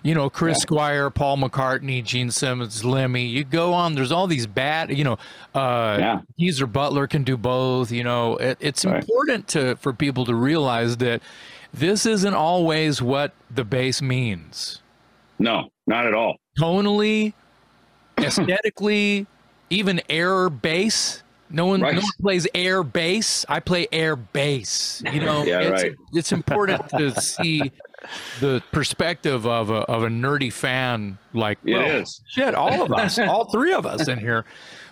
You know, Chris yeah. Squire, Paul McCartney, Gene Simmons, Lemmy. You go on, there's all these bad, you know, uh, yeah. Geezer Butler can do both. You know, it, it's right. important to for people to realize that this isn't always what the bass means. No, not at all. Tonally, aesthetically, even air bass no one, right. no one plays air bass. I play air bass. You know, yeah, it's, right. it's important to see the perspective of a of a nerdy fan like it well, is. shit all of us all three of us in here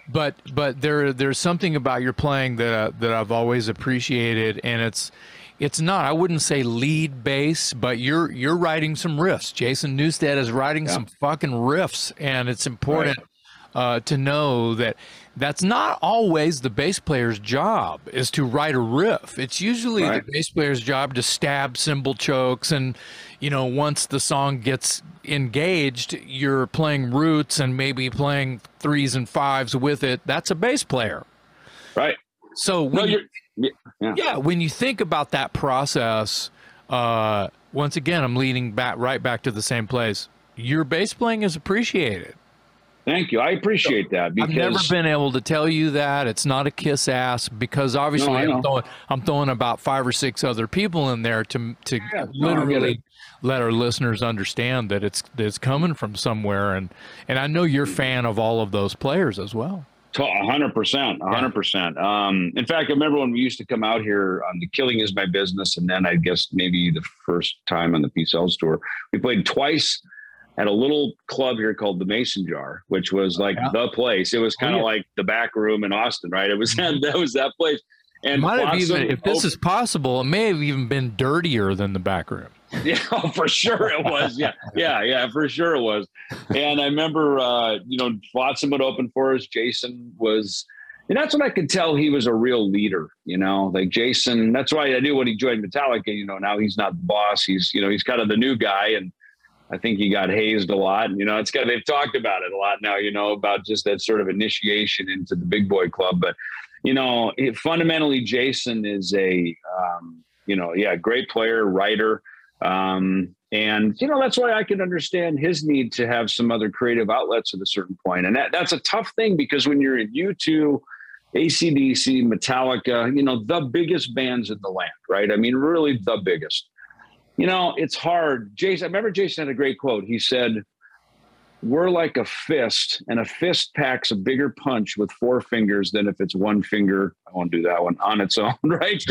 but but there there's something about your playing that uh, that I've always appreciated and it's it's not I wouldn't say lead bass but you're you're writing some riffs Jason Newsted is writing yeah. some fucking riffs and it's important right uh, to know that that's not always the bass player's job is to write a riff. It's usually right. the bass player's job to stab cymbal chokes and you know once the song gets engaged, you're playing roots and maybe playing threes and fives with it. That's a bass player. Right. So when no, you, yeah. yeah, when you think about that process, uh, once again, I'm leading back right back to the same place. Your bass playing is appreciated. Thank you. I appreciate that because I've never been able to tell you that it's not a kiss ass because obviously no, I'm, throwing, I'm throwing about five or six other people in there to to yeah, literally no, let our listeners understand that it's that it's coming from somewhere and and I know you're a fan of all of those players as well. Hundred percent, hundred percent. Um, in fact, I remember when we used to come out here on the Killing Is My Business, and then I guess maybe the first time on the Peace Sells tour, we played twice at a little club here called the Mason Jar, which was like yeah. the place. It was kind of oh, yeah. like the back room in Austin, right? It was that, that was that place. And might have even, if this is possible, it may have even been dirtier than the back room. Yeah, oh, for sure it was. Yeah, yeah, yeah, for sure it was. And I remember, uh, you know, Flotsam would open for us. Jason was, and that's when I could tell he was a real leader. You know, like Jason. That's why I knew when he joined Metallica. You know, now he's not the boss. He's, you know, he's kind of the new guy, and I think he got hazed a lot. You know, it's of, they've talked about it a lot now, you know, about just that sort of initiation into the big boy club. But, you know, it, fundamentally, Jason is a, um, you know, yeah, great player, writer. Um, and, you know, that's why I can understand his need to have some other creative outlets at a certain point. And that, that's a tough thing because when you're in U2, ACDC, Metallica, you know, the biggest bands in the land, right? I mean, really the biggest you know, it's hard. Jason, I remember Jason had a great quote. He said, We're like a fist, and a fist packs a bigger punch with four fingers than if it's one finger. I won't do that one on its own, right?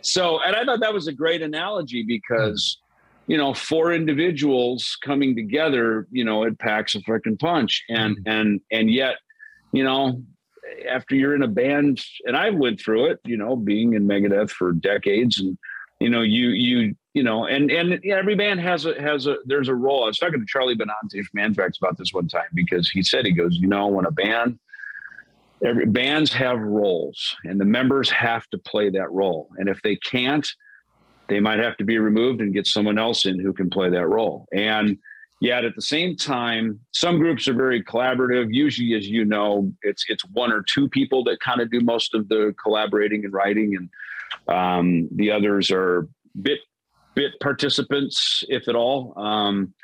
so, and I thought that was a great analogy because, you know, four individuals coming together, you know, it packs a freaking punch. And, mm-hmm. and, and yet, you know, after you're in a band, and I went through it, you know, being in Megadeth for decades and, you know, you, you, you know, and and every band has a has a there's a role. I was talking to Charlie Benante from Anthrax about this one time because he said he goes, you know, when a band every bands have roles and the members have to play that role. And if they can't, they might have to be removed and get someone else in who can play that role. And yet at the same time, some groups are very collaborative. Usually, as you know, it's it's one or two people that kind of do most of the collaborating and writing, and um, the others are bit bit participants, if at all. Um,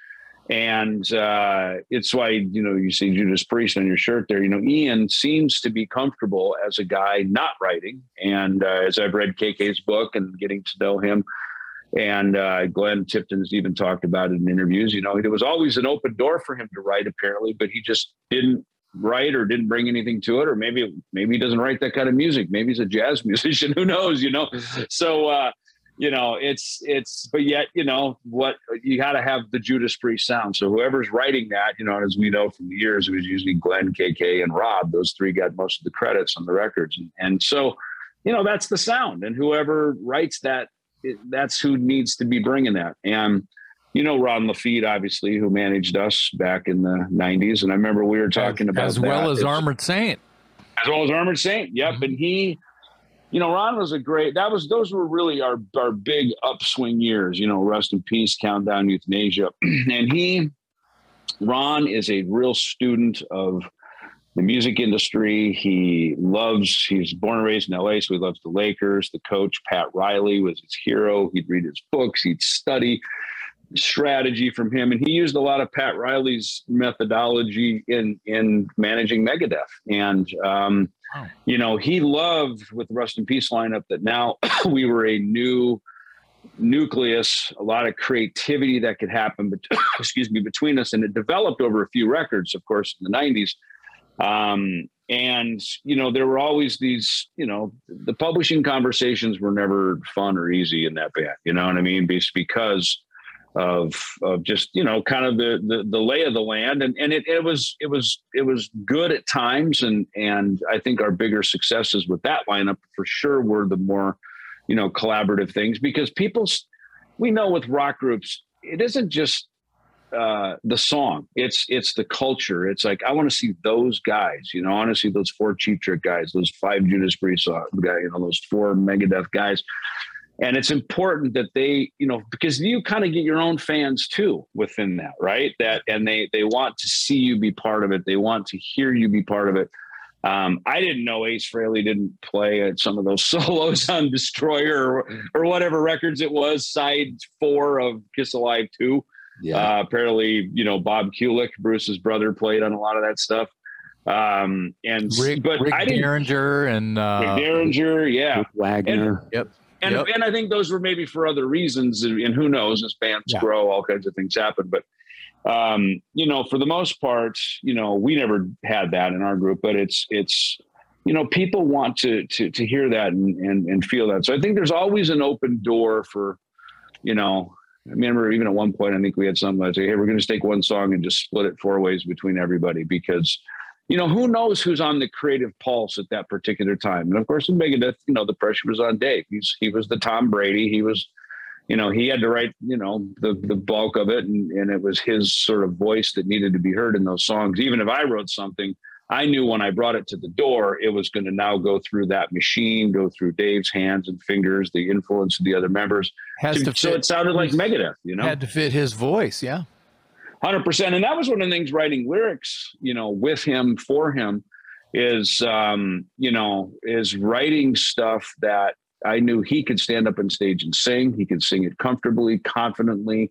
and uh, it's why you know you see Judas Priest on your shirt there. You know, Ian seems to be comfortable as a guy not writing, and uh, as I've read KK's book and getting to know him, and uh, Glenn Tipton's even talked about it in interviews. You know, it was always an open door for him to write, apparently, but he just didn't write or didn't bring anything to it, or maybe maybe he doesn't write that kind of music. Maybe he's a jazz musician. Who knows? You know, so uh, you know, it's it's but yet, you know, what you got to have the Judas Priest sound. So whoever's writing that, you know, as we know from the years, it was usually Glenn, KK, and Rob. Those three got most of the credits on the records, and, and so, you know, that's the sound. And whoever writes that, it, that's who needs to be bringing that. And you know, Ron Laffitte, obviously, who managed us back in the '90s, and I remember we were talking about as well as Armored Saint, as well as Armored Saint. Yep, mm-hmm. and he you know, Ron was a great. That was those were really our our big upswing years. You know, Rust in Peace, countdown Youthanasia, and he, Ron, is a real student of the music industry. He loves, he's born and raised in LA, so he loves the Lakers. The coach, Pat Riley, was his hero. He'd read his books, he'd study strategy from him. And he used a lot of Pat Riley's methodology in, in managing Megadeth. And, um. You know, he loved with the Rust in Peace lineup that now we were a new nucleus, a lot of creativity that could happen, but excuse me, between us. And it developed over a few records, of course, in the 90s. Um, and you know there were always these you know the publishing conversations were never fun or easy in that band you know what i mean because of of just you know kind of the the, the lay of the land and and it, it was it was it was good at times and and i think our bigger successes with that lineup for sure were the more you know collaborative things because people we know with rock groups it isn't just uh, the song. It's it's the culture. It's like I want to see those guys. You know, I want to see those four Cheap Trick guys, those five Judas Priest guys, you know, those four Megadeth guys. And it's important that they, you know, because you kind of get your own fans too within that, right? That and they they want to see you be part of it. They want to hear you be part of it. Um, I didn't know Ace Frehley didn't play at some of those solos on Destroyer or, or whatever records it was, side four of Kiss Alive 2. Yeah. Uh, apparently, you know, Bob Kulick, Bruce's brother, played on a lot of that stuff. Um, and Rick, but Rick I didn't, Derringer and uh, Rick Derringer, yeah, Rick Wagner, and, yep. And, yep. and I think those were maybe for other reasons, and who knows, as bands yeah. grow, all kinds of things happen. But um, you know, for the most part, you know, we never had that in our group, but it's it's you know, people want to to to hear that and and, and feel that. So I think there's always an open door for, you know, I remember even at one point, I think we had something like, say, hey, we're going to take one song and just split it four ways between everybody because, you know, who knows who's on the creative pulse at that particular time. And of course, in Megadeth, you know, the pressure was on Dave. He's, he was the Tom Brady. He was, you know, he had to write, you know, the, the bulk of it. And, and it was his sort of voice that needed to be heard in those songs. Even if I wrote something, I knew when I brought it to the door, it was going to now go through that machine, go through Dave's hands and fingers, the influence of the other members. Has to, so it sounded like Megadeth, you know? Had to fit his voice, yeah. 100%. And that was one of the things writing lyrics, you know, with him, for him, is, um, you know, is writing stuff that I knew he could stand up on stage and sing. He could sing it comfortably, confidently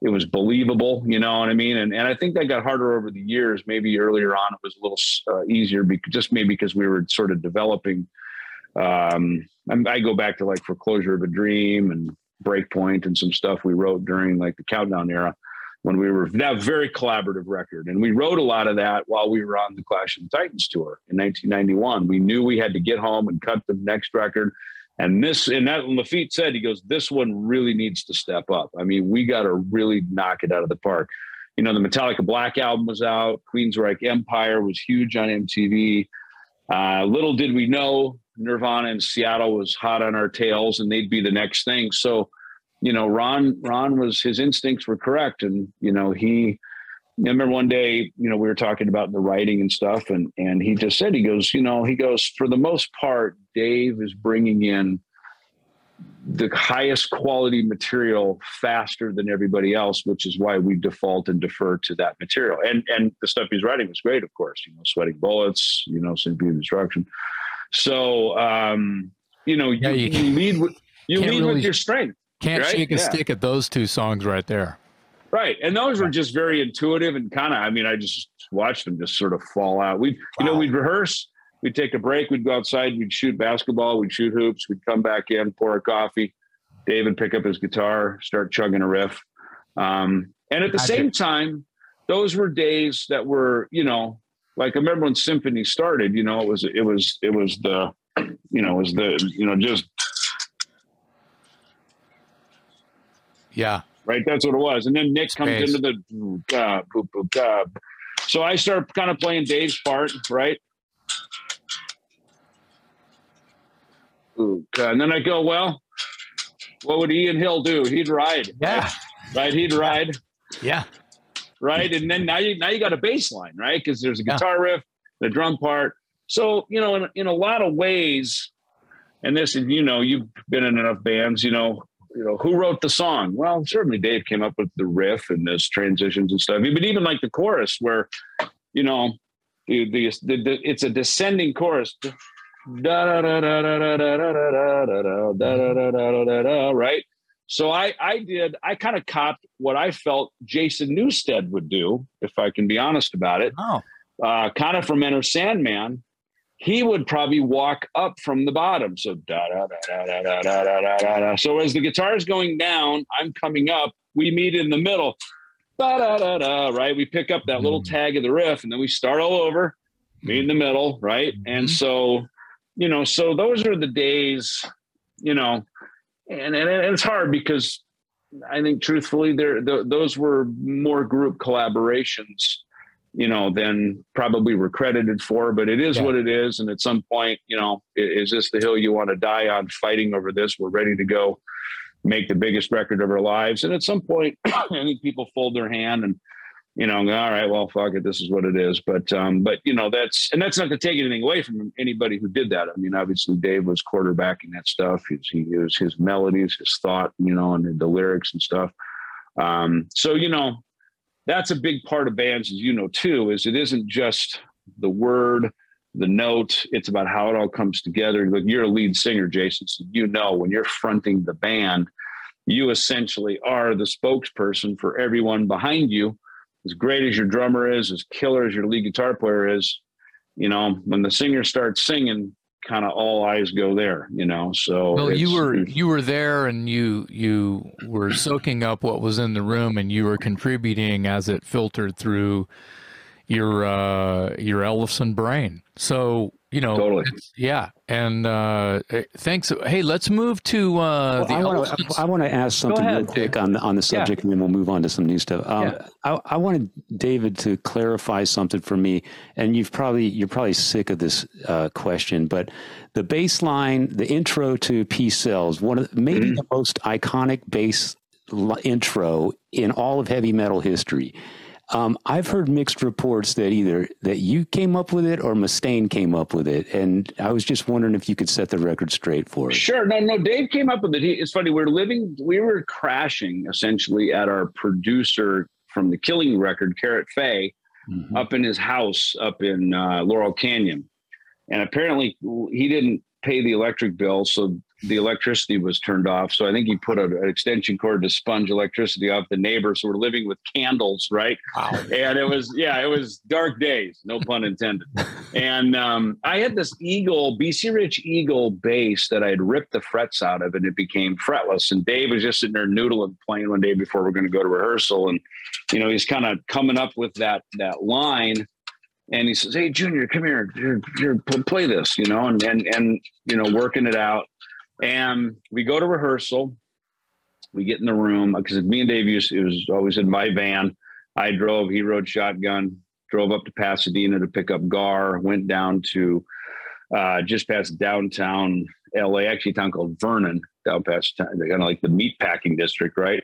it was believable, you know what I mean? And and I think that got harder over the years. Maybe earlier on it was a little uh, easier, because, just maybe because we were sort of developing. Um, I go back to like Foreclosure of a Dream and Breakpoint and some stuff we wrote during like the Countdown era when we were that very collaborative record. And we wrote a lot of that while we were on the Clash of the Titans tour in 1991. We knew we had to get home and cut the next record and this, and that Laffitte said, he goes, this one really needs to step up. I mean, we got to really knock it out of the park. You know, the Metallica Black album was out. Queensryche Empire was huge on MTV. Uh, little did we know Nirvana in Seattle was hot on our tails, and they'd be the next thing. So, you know, Ron, Ron was his instincts were correct, and you know, he I remember one day, you know, we were talking about the writing and stuff, and and he just said, he goes, you know, he goes, for the most part, Dave is bringing in the highest quality material faster than everybody else, which is why we default and defer to that material. And and the stuff he's writing was great, of course, you know, sweating bullets, you know, Symphony of Destruction. So um, you know, yeah, you, you, lead with you lead really, with your strength. Can't right? shake a yeah. stick at those two songs right there. Right. And those were just very intuitive and kind of, I mean, I just watched them just sort of fall out. We'd, wow. you know, we'd rehearse, we'd take a break, we'd go outside, we'd shoot basketball, we'd shoot hoops, we'd come back in, pour a coffee, David pick up his guitar, start chugging a riff. Um, and at the same time, those were days that were, you know, like I remember when Symphony started, you know, it was, it was, it was the, you know, it was the, you know, just. Yeah right? That's what it was. And then Nick comes Space. into the uh, boop, boop, so I start kind of playing Dave's part, right? And then I go, well, what would Ian Hill do? He'd ride. Yeah. Right. He'd ride. Yeah. Right. And then now you now you got a bass line, right? Because there's a guitar yeah. riff, the drum part. So, you know, in, in a lot of ways, and this, and you know, you've been in enough bands, you know, you know, who wrote the song? Well, certainly Dave came up with the riff and those transitions and stuff. But even like the chorus, where, you know, the, the, the, it's a descending chorus. Right. So I I did I kind of copped what I felt Jason Newsted would do, if I can be honest about it. Oh. Uh, kind of from Enter Sandman, he would probably walk up from the bottom. So da da da da da da da da da da. So as the guitar is going down, I'm coming up. We meet in the middle. Da da da da. Right. We pick up that little tag of the riff, and then we start all over. Meet in the middle. Right. And so, you know, so those are the days. You know, and and it's hard because I think truthfully, there those were more group collaborations you know, than probably we're credited for. But it is yeah. what it is. And at some point, you know, is this the hill you want to die on fighting over this? We're ready to go make the biggest record of our lives. And at some point, I think people fold their hand and, you know, all right, well, fuck it, this is what it is. But, um, but you know, that's and that's not to take anything away from anybody who did that. I mean, obviously, Dave was quarterbacking that stuff. He, he used his melodies, his thought, you know, and the lyrics and stuff. Um, so you know, that's a big part of bands, as you know too, is it isn't just the word, the note. It's about how it all comes together. Like you're a lead singer, Jason, so you know when you're fronting the band, you essentially are the spokesperson for everyone behind you. As great as your drummer is, as killer as your lead guitar player is, you know, when the singer starts singing, kind of all eyes go there, you know. So well, you were you were there and you you were soaking up what was in the room and you were contributing as it filtered through your uh your Ellefson brain. So you know, totally. yeah. And uh, eh, thanks. Hey, let's move to uh, well, the. I want to ask something ahead, real quick on on the subject, yeah. and then we'll move on to some new stuff. Um, yeah. I, I wanted David to clarify something for me, and you've probably you're probably sick of this uh, question, but the baseline the intro to Peace Sells one of maybe mm-hmm. the most iconic bass intro in all of heavy metal history. Um, I've heard mixed reports that either that you came up with it or Mustaine came up with it, and I was just wondering if you could set the record straight for us. Sure. No, no. Dave came up with it. He, it's funny. We are living. We were crashing essentially at our producer from the Killing record, Karat Faye, mm-hmm. up in his house up in uh, Laurel Canyon, and apparently he didn't pay the electric bill, so the electricity was turned off. So I think he put a, an extension cord to sponge electricity off the neighbors. So we're living with candles, right? Wow. And it was, yeah, it was dark days, no pun intended. and um, I had this Eagle, BC Rich Eagle bass that I had ripped the frets out of and it became fretless. And Dave was just sitting there noodling playing one day before we are going to go to rehearsal. And, you know, he's kind of coming up with that, that line and he says, "Hey, Junior, come here, here, here play this," you know, and and and you know, working it out. And we go to rehearsal. We get in the room because me and Dave used it was always in my van. I drove, he rode shotgun, drove up to Pasadena to pick up Gar, went down to uh, just past downtown LA, actually a town called Vernon, down past kind of like the meat packing district, right?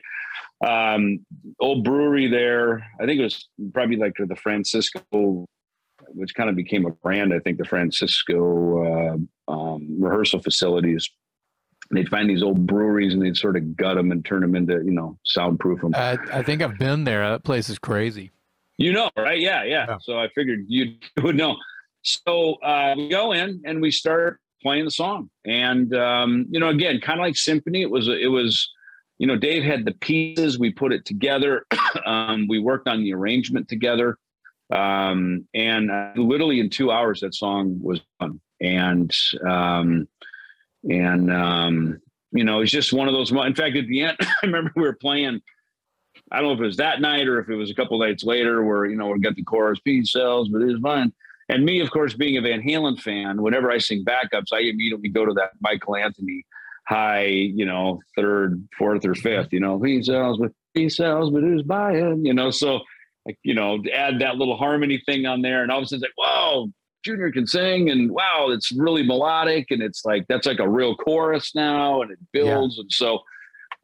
Um, old brewery there. I think it was probably like the Francisco, which kind of became a brand. I think the Francisco uh, um, rehearsal facilities they'd find these old breweries and they'd sort of gut them and turn them into you know soundproof them. I, I think I've been there. That place is crazy. You know, right? Yeah, yeah. yeah. So I figured you would know. So uh, we go in and we start playing the song, and um, you know, again, kind of like symphony. It was it was. You know, Dave had the pieces. We put it together. um, we worked on the arrangement together, um, and uh, literally in two hours, that song was done. And um, and um, you know, it's just one of those. In fact, at the end, I remember we were playing. I don't know if it was that night or if it was a couple nights later, where you know we got the chorus "Peace Sells," but it was fun. And me, of course, being a Van Halen fan, whenever I sing backups, I immediately go to that Michael Anthony high, you know, third, fourth, or fifth. You know, "Peace Sells," but "Peace Sells," but who's buying? You know, so like you know, add that little harmony thing on there, and all of a sudden, it's like, whoa, Junior can sing, and wow, it's really melodic, and it's like that's like a real chorus now, and it builds, yeah. and so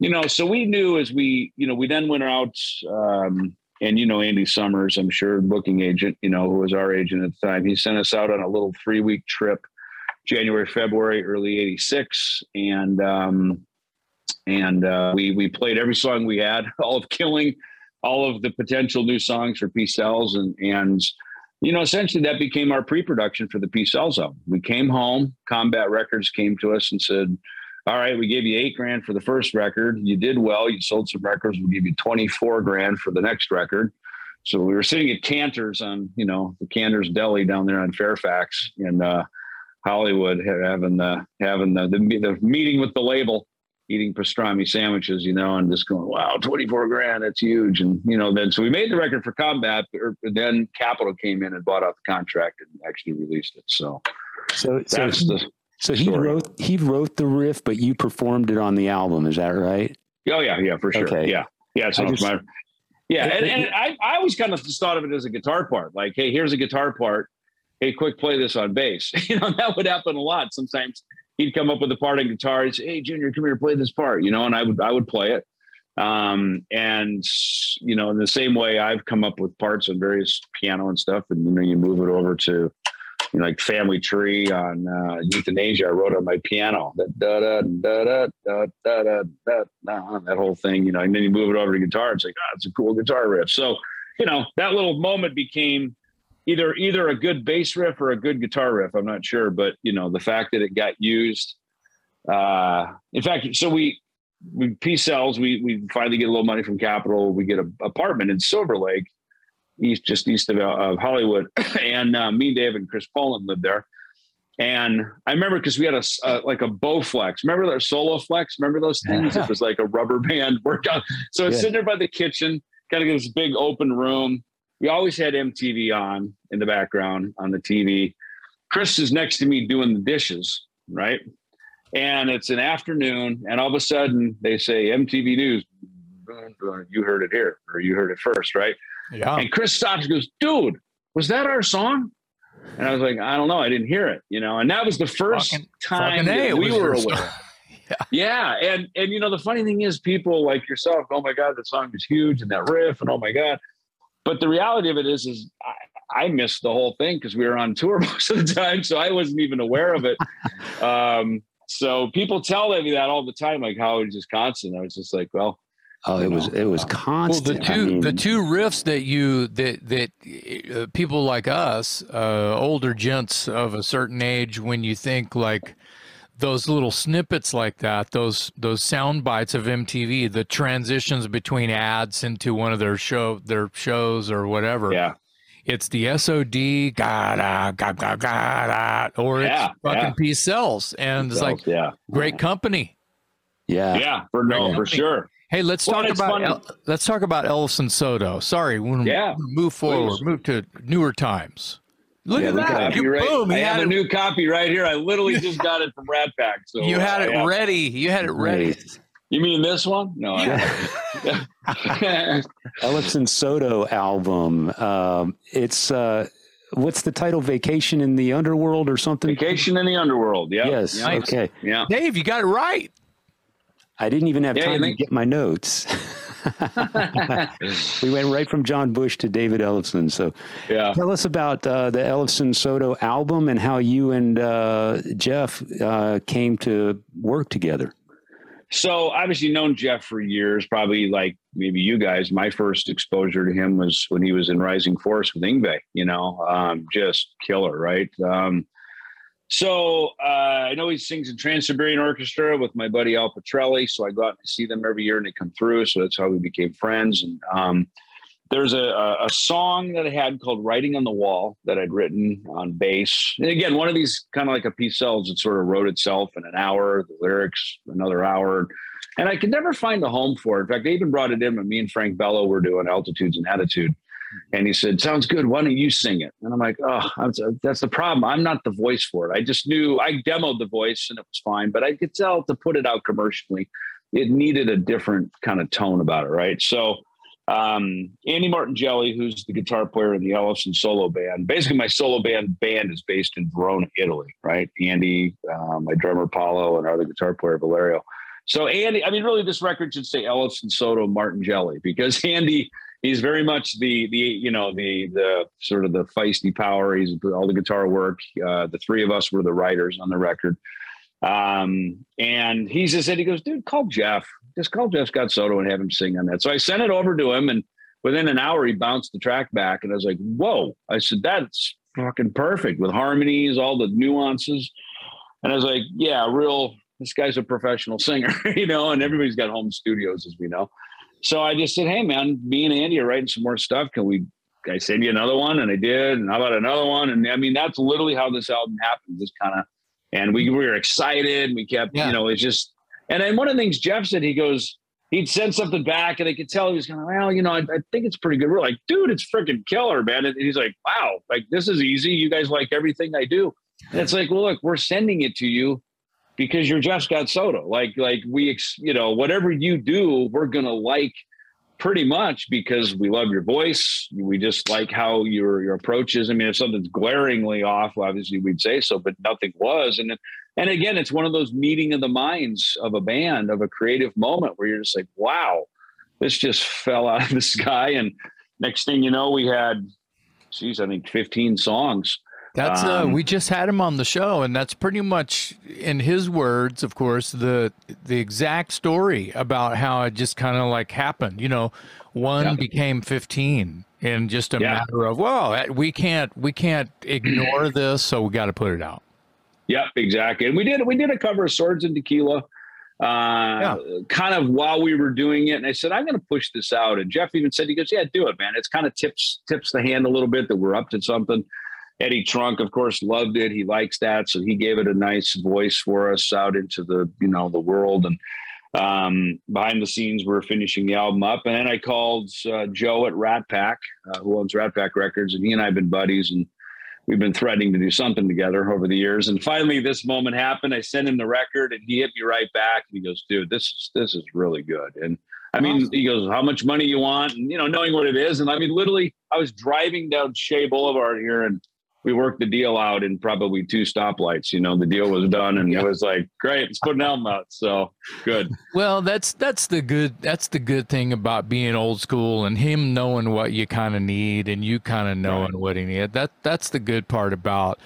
you know, so we knew as we, you know, we then went out, um, and you know, Andy Somers, I'm sure, booking agent, you know, who was our agent at the time, he sent us out on a little three week trip, January, February, early '86, and um, and uh, we we played every song we had, all of Killing, all of the potential new songs for Peace Sells, and and you know, essentially that became our pre-production for the Peace Sells album. We came home, Combat Records came to us and said, all right, we gave you eight grand for the first record. You did well. You sold some records. We'll give you 24 grand for the next record. So we were sitting at Canter's on, you know, the Canter's Deli down there on Fairfax in uh, Hollywood, having the having the, the, the meeting with the label, eating pastrami sandwiches, you know, and just going, wow, 24 grand, that's huge. And, you know, then so we made the record for Combat, but er, then Capitol came in and bought out the contract and actually released it. So, so, so the so he story. wrote he wrote the riff, but you performed it on the album. Is that right? Oh yeah, yeah, for sure. Okay. Yeah, yeah. So just, my yeah, and, and I, I always kind of just thought of it as a guitar part. Like, hey, here's a guitar part. Hey, quick, play this on bass. You know, that would happen a lot. Sometimes he'd come up with a part on guitar. He'd say, "Hey, Junior, come here, play this part." You know, and I would I would play it. Um, and you know, in the same way, I've come up with parts on various piano and stuff, and you know, you move it over to you know, like Family Tree on uh, Youthanasia. I wrote on my piano that da da da da da da da da that whole thing, you know, and then you move it over to guitar. It's like, oh, it's a cool guitar riff. So, you know, that little moment became either either a good bass riff or a good guitar riff. I'm not sure, but you know, the fact that it got used. Uh, in fact, so we we Peace Sells. We we finally get a little money from Capitol. We get an apartment in Silver Lake east, just east of, of Hollywood. And uh, me, Dave, and Chris Poland lived there. And I remember because we had a, a, like a Bowflex. Remember that Soloflex? Remember those things? it was like a rubber band workout. So it's yeah. sitting there by the kitchen, kind of this big open room. We always had MTV on in the background on the TV. Chris is next to me doing the dishes, right? And it's an afternoon, and all of a sudden they say MTV News. You heard it here, or you heard it first, right? Yeah. And Chris stops and goes, dude, was that our song? And I was like, I don't know. I didn't hear it, you know, and that was the first fucking, time fucking we were aware. yeah. yeah. And, and, you know, the funny thing is people like yourself, oh my God, that song is huge and that riff and oh my God. But the reality of it is, is I, I missed the whole thing because we were on tour most of the time. So I wasn't even aware of it. um, so people tell me that all the time, like how it Howard, Wisconsin. I was just like, well, Oh, it was it was constant. Well, the two I mean, the two riffs that you that that uh, people like us, uh, older gents of a certain age, when you think like those little snippets like that, those those sound bites of MTV, the transitions between ads into one of their show their shows or whatever. Yeah. It's the SOD, ga ga ga ga or yeah, it's fucking yeah. Peace Sells, and it's like yeah. great company. Yeah, yeah, for no, for sure. Hey, let's well, talk about El, let's talk about Ellefson Soto. Sorry, when yeah, move forward, please. move to newer times. Look yeah, at that! You, right. Boom! I have a new copy right here. I literally just got it from Rat Pak. So you had uh, it yeah. ready. You had it ready. You mean this one? No. Yeah. Ellefson Soto album. Um, it's uh, what's the title? Vacation in the Underworld or something? Vacation in the Underworld. Yeah. Yes. Nice. Okay. Yeah. Dave, you got it right. I didn't even have yeah, time to get my notes. we went right from John Bush to David Ellefson. So, yeah. tell us about uh, the Ellefson Soto album and how you and uh, Jeff uh, came to work together. So, obviously, known Jeff for years. Probably like maybe you guys. My first exposure to him was when he was in Rising Force with Yngwie. You know, um, just killer, right? Um, so uh, I know he sings in Trans Siberian Orchestra with my buddy Al Pitrelli. So I go out and see them every year, and they come through. So that's how we became friends. And um, there's a, a song that I had called "Writing on the Wall" that I'd written on bass. And again, one of these kind of like a Peace Sells. It sort of wrote itself in an hour. The lyrics another hour. And I could never find a home for it. In fact, they even brought it in when me and Frank Bello were doing Altitudes and Attitude. And he said, Sounds good. Why don't you sing it? And I'm like, Oh, that's the problem. I'm not the voice for it. I just knew I demoed the voice and it was fine, but I could tell to put it out commercially, it needed a different kind of tone about it. Right. So, um, Andy Martongelli, who's the guitar player in the Ellefson solo band. Basically, my solo band band is based in Verona, Italy, right? Andy, uh, my drummer Paolo, and our other guitar player Valerio. So Andy, I mean, really, this record should say Ellefson Soto Martongelli because Andy he's very much the the you know the the sort of the feisty power. He's all the guitar work. Uh, the three of us were the writers on the record. Um, and he just said, he goes, dude, call Jeff. Just call Jeff Scott Soto and have him sing on that. So I sent it over to him and within an hour, he bounced the track back, and I was like, "Whoa!" I said, "That's fucking perfect with harmonies, all the nuances." And I was like, "Yeah, real. This guy's a professional singer, you know." And everybody's got home studios, as we know. So I just said, "Hey, man, me and Andy are writing some more stuff. Can we?" I send you another one, and I did. And how about another one? And I mean, that's literally how this album happened. Just kind of, and we, we were excited. We kept, yeah. you know, it's just. And then one of the things Jeff said, he goes, he'd send something back and I could tell he was going, well, you know, I, I, think it's pretty good. We're like, dude, it's freaking killer, man. And he's like, wow, like this is easy. You guys like everything I do. And it's like, well, look, we're sending it to you because you're Jeff Scott Soto. Like, like we, you know, whatever you do, we're to like pretty much because we love your voice. We just like how your, your approach is. I mean, if something's glaringly off, obviously we'd say so, but nothing was. And and again, it's one of those meeting of the minds of a band of a creative moment where you're just like, wow, this just fell out of the sky. And next thing you know, we had, geez, I think 15 songs. That's uh, um, we just had him on the show, and that's pretty much, in his words, of course, the the exact story about how it just kind of like happened. You know, one yeah. became fifteen in just a yeah. matter of well, we can't we can't ignore this, so we got to put it out. Yep, exactly. And we did we did a cover of Swords and Tequila, uh, yeah. kind of while we were doing it. And I said, I'm going to push this out. And Jeff even said, he goes, Yeah, do it, man. It's kind of tips tips the hand a little bit that we're up to something. Eddie Trunk, of course, loved it. He likes that, so he gave it a nice voice for us out into the you know the world. And um, behind the scenes, we're finishing the album up. And then I called uh, Joe at Rat Pak, uh, who owns Rat Pak Records, and he and I have been buddies and we've been threatening to do something together over the years. And finally, this moment happened. I sent him the record, and he hit me right back. And he goes, "Dude, this is this is really good." And I mean, awesome. he goes, "How much money you want?" And you know, knowing what it is. And I mean, literally, I was driving down Shea Boulevard here, and we worked the deal out in probably two stoplights. You know, the deal was done, and yeah. it was like, great, let's put an album out. So good. Well, that's that's the good that's the good thing about being old school and him knowing what you kind of need and you kind of knowing right. what he need. That that's the good part about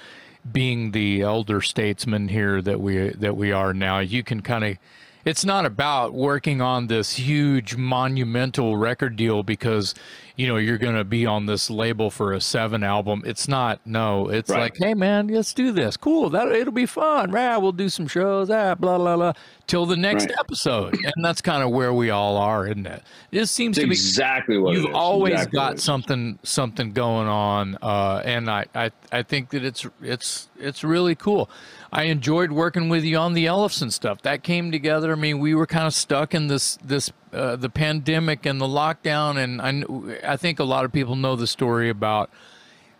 being the elder statesman here that we that we are now. You can kind of it's not about working on this huge monumental record deal because you know you're going to be on this label for a seven album it's not no it's right. like hey man let's do this. Cool that it'll be fun. Right we'll do some shows ah blah blah blah till the next right. episode. And that's kind of where we all are isn't it? This seems it's to be exactly what you've always exactly got something something going on uh, and I, I i think that it's it's it's really cool I enjoyed working with you on the Ellefson stuff. That came together. I mean, we were kind of stuck in this this uh, the pandemic and the lockdown, and I I think a lot of people know the story about.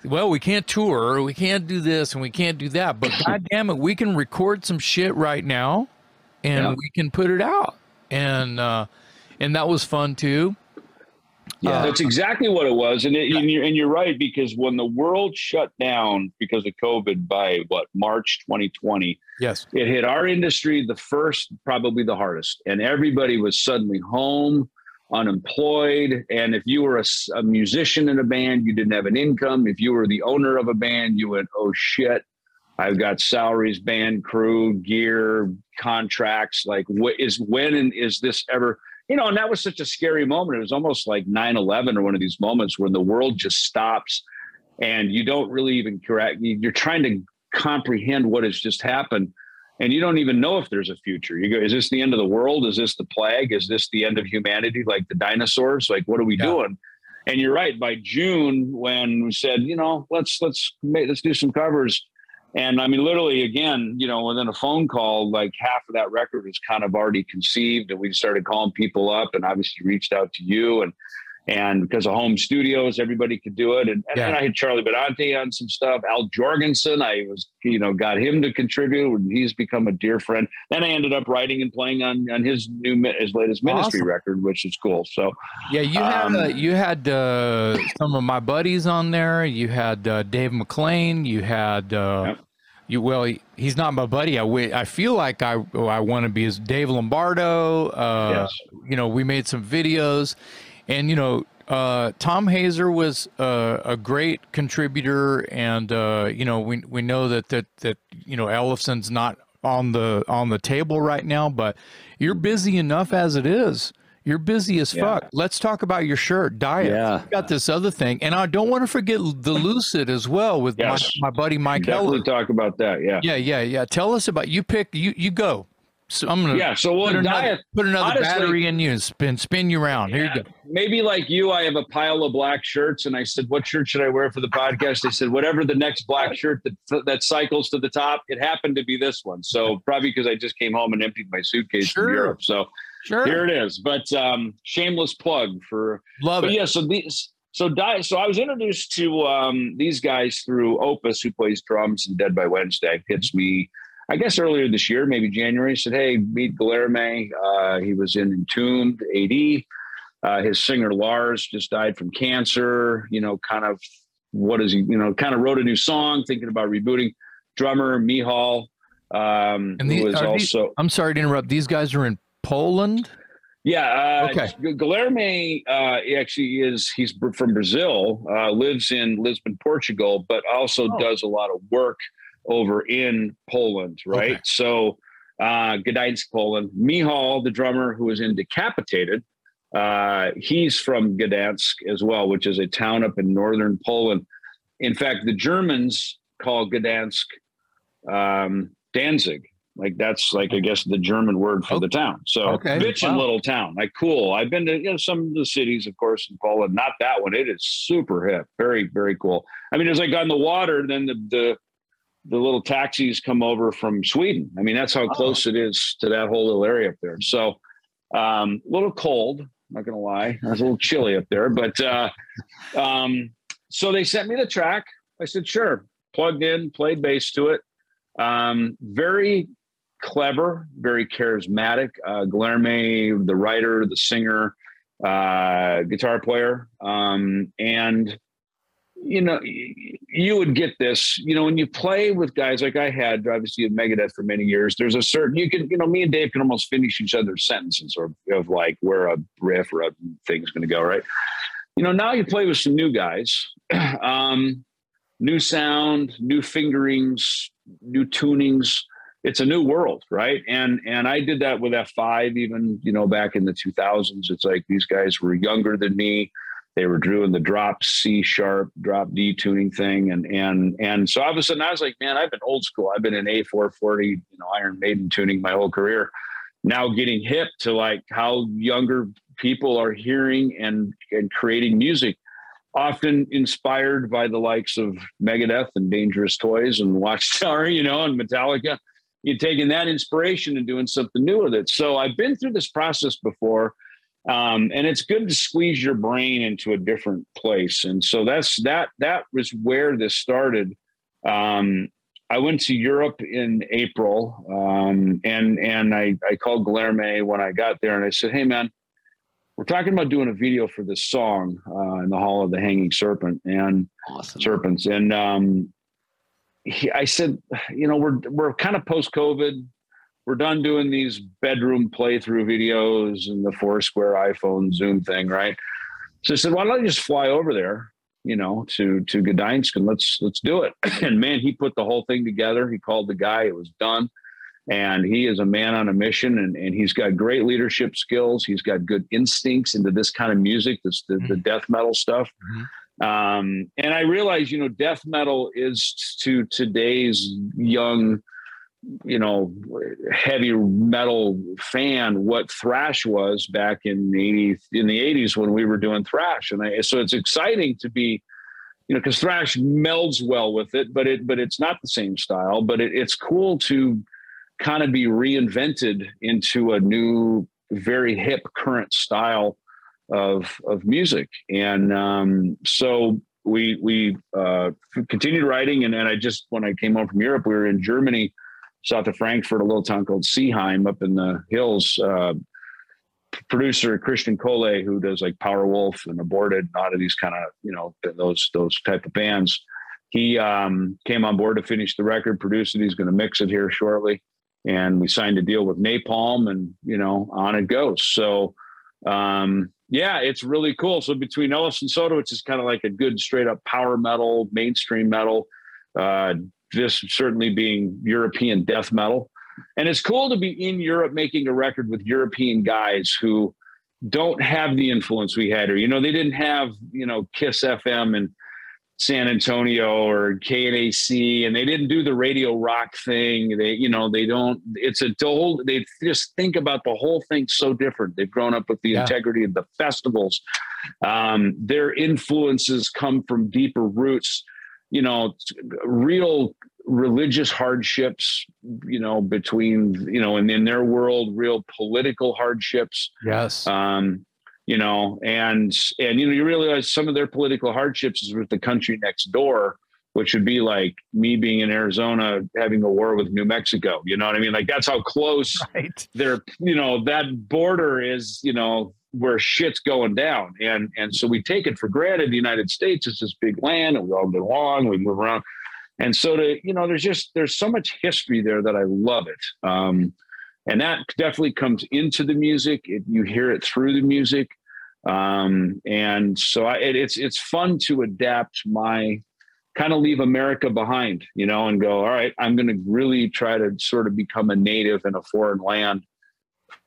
Well, we can't tour, we can't do this, and we can't do that. But God damn it, we can record some shit right now, and yeah. we can put it out, and uh, and that was fun too. Yeah, um, that's exactly what it was, and, it, and, you're, and you're right because when the world shut down because of COVID by what March 2020, yes, it hit our industry the first, probably the hardest, and everybody was suddenly home, unemployed, and if you were a, a musician in a band, you didn't have an income. If you were the owner of a band, you went, oh shit, I've got salaries, band crew, gear, contracts. Like, what is when and is this ever? You know, and that was such a scary moment. It was almost like 9 11 or one of these moments when the world just stops and you don't really even correct. You're trying to comprehend what has just happened and you don't even know if there's a future. You go, is this the end of the world? Is this the plague? Is this the end of humanity? Like the dinosaurs? Like, what are we yeah. doing? And you're right. By June, when we said, you know, let's let's make, let's do some covers, and I mean, literally, again, you know, within a phone call, like half of that record was kind of already conceived, and we started calling people up, and obviously reached out to you, and and because of home studios, everybody could do it. And, yeah. and I had Charlie Benante on some stuff. Al Jourgensen, I was, you know, got him to contribute, and he's become a dear friend. Then I ended up writing and playing on on his new his latest ministry awesome. record, which is cool. So yeah, you um, had uh, you had uh, some of my buddies on there. You had uh, Dave McClain. You had. Uh, yep you well, he, he's not my buddy. I, I feel like I I want to be as Dave Lombardo. Uh, yes. You know, we made some videos, and you know, uh, Tom Hazaert was uh, a great contributor, and uh, you know, we we know that that that you know Ellefson's not on the on the table right now, but you're busy enough as it is You're busy as Yeah. fuck. Let's talk about your shirt, Dieth. Yeah. You got this other thing, and I don't want to forget the Lucid as well with Yes. my, my buddy Mike Definitely Heller. talk about that. Yeah. Yeah, yeah, yeah. Tell us about you. Pick you. You go. So I'm gonna Yeah. So we'll put another, Dieth. put another honestly- battery in you and spin spin you around. Here you go. Maybe like you, I have a pile of black shirts, and I said, "What shirt should I wear for the podcast?" They said, "Whatever the next black shirt that that cycles to the top." It happened to be this one, so probably because I just came home and emptied my suitcase Sure. from Europe. So Sure. here it is. But um, shameless plug for Love but it. yeah, so these so di- so I was introduced to um, these guys through Opus, who plays drums and Dead by Wednesday. Hits me, I guess earlier this year, maybe January. Said, "Hey, meet Guilherme. Uh, he was in Entombed AD. Uh, his singer Lars just died from cancer. You know, kind of what is he? You know, kind of wrote a new song, thinking about rebooting. Drummer Mihal, um, And the- who was are these- also I'm sorry to interrupt. These guys are in Poland. yeah. Uh, Okay. Gu- Guilherme uh, actually is he's from Brazil, uh, lives in Lisbon, Portugal, but also Oh. does a lot of work over in Poland, right? Okay. So uh, Gdańsk, Poland. Mihal, the drummer who was in Decapitated, uh, he's from Gdansk as well, which is a town up in northern Poland. In fact, the Germans call Gdansk um, Danzig. Like that's like I guess the German word for the town. So Okay. bitchin' Wow. little town. Like cool. I've been to you know some of the cities, of course, in Poland. Not that one. It is super hip. Very very cool. I mean, as I got in the water. Then the the the little taxis come over from Sweden. I mean, that's how close it is to that whole little area up there. So um, a little cold. Not gonna lie, it was a little chilly up there. But uh, um, so they sent me the track. I said, sure. Plugged in, played bass to it. Um, very clever, very charismatic. Uh, Guilherme, the writer, the singer, uh, guitar player, um, and you know, you would get this. You know, when you play with guys like I had, obviously at Megadeth for many years. There's a certain you can, you know, me and Dave can almost finish each other's sentences or of like where a riff or a thing's going to go, right? You know, now you play with some new guys, um, new sound, new fingerings, new tunings. It's a new world, right? And and I did that with F5 even, you know, back in the 2000s. It's like these guys were younger than me. They were doing the drop C sharp, drop D tuning thing, and and and so all of a sudden I was like, man, I've been old school. I've been in A440, you know, Iron Maiden tuning my whole career. Now getting hip to like how younger people are hearing and and creating music often inspired by the likes of Megadeth and Dangerous Toys and Watchtower, you know, and Metallica. You're taking that inspiration and doing something new with it. So I've been through this process before, um, and it's good to squeeze your brain into a different place. And so that's that. That was where this started. Um, I went to Europe in April, um, and and I I called Guilherme when I got there, and I said, "Hey, man." We're talking about doing a video for this song uh, in the Hall of the Hanging Serpent and Awesome. Serpents, and um, he, I said, you know, we're we're kind of post COVID. We're done doing these bedroom playthrough videos and the Foursquare iPhone Zoom thing, right? So I said, why don't I just fly over there, you know, to to Gdańsk and let's let's do it. And man, he put the whole thing together. He called the guy. It was done and he is a man on a mission and, and he's got great leadership skills he's got good instincts into this kind of music this the, the mm-hmm. death metal stuff mm-hmm. Um, and i realize you know death metal is to today's young you know heavy metal fan what thrash was back in the 80s in the 80s when we were doing thrash. And I, so it's exciting to be you know because thrash melds well with it but it but it's not the same style but it, it's cool to kind of be reinvented into a new, very hip current style of of music. And um, so we we uh, continued writing, and then I just when I came home from Europe, we were in Germany, south of Frankfurt, a little town called Seeheim up in the hills. Uh, producer Kristian Kohle, who does like Powerwolf and Aborted, a lot of these kind of you know those those type of bands. He um, came on board to finish the record, produce it. He's going to mix it here shortly and we signed a deal with Napalm, and you know, on it goes. So, um, yeah, it's really cool. So between Ellefson Soto, which is kind of like a good straight up power metal, mainstream metal, uh, this certainly being European death metal, and it's cool to be in Europe making a record with European guys who don't have the influence we had, or you know, they didn't have you know Kiss FM and San Antonio or KNAC, and they didn't do the radio rock thing. They, you know, they don't. It's a whole. They just think about the whole thing so different. They've grown up with the yeah. integrity of the festivals. Um, their influences come from deeper roots. You know, real religious hardships. You know, between you know, and in their world, real political hardships. Yes. Um, you know, and and you know, you realize some of their political hardships is with the country next door, which would be like me being in Arizona having a war with New Mexico. You know what I mean? Like that's how close right. they're. You know, that border is. You know where shit's going down, and and so we take it for granted. The United States is this big land, and we all get along. We move around, and so to you know, there's just there's so much history there that I love it. Um, and that definitely comes into the music. It, you hear it through the music, um, and so I, it, it's it's fun to adapt my kind of leave America behind, you know, and go. All right, I'm going to really try to sort of become a native in a foreign land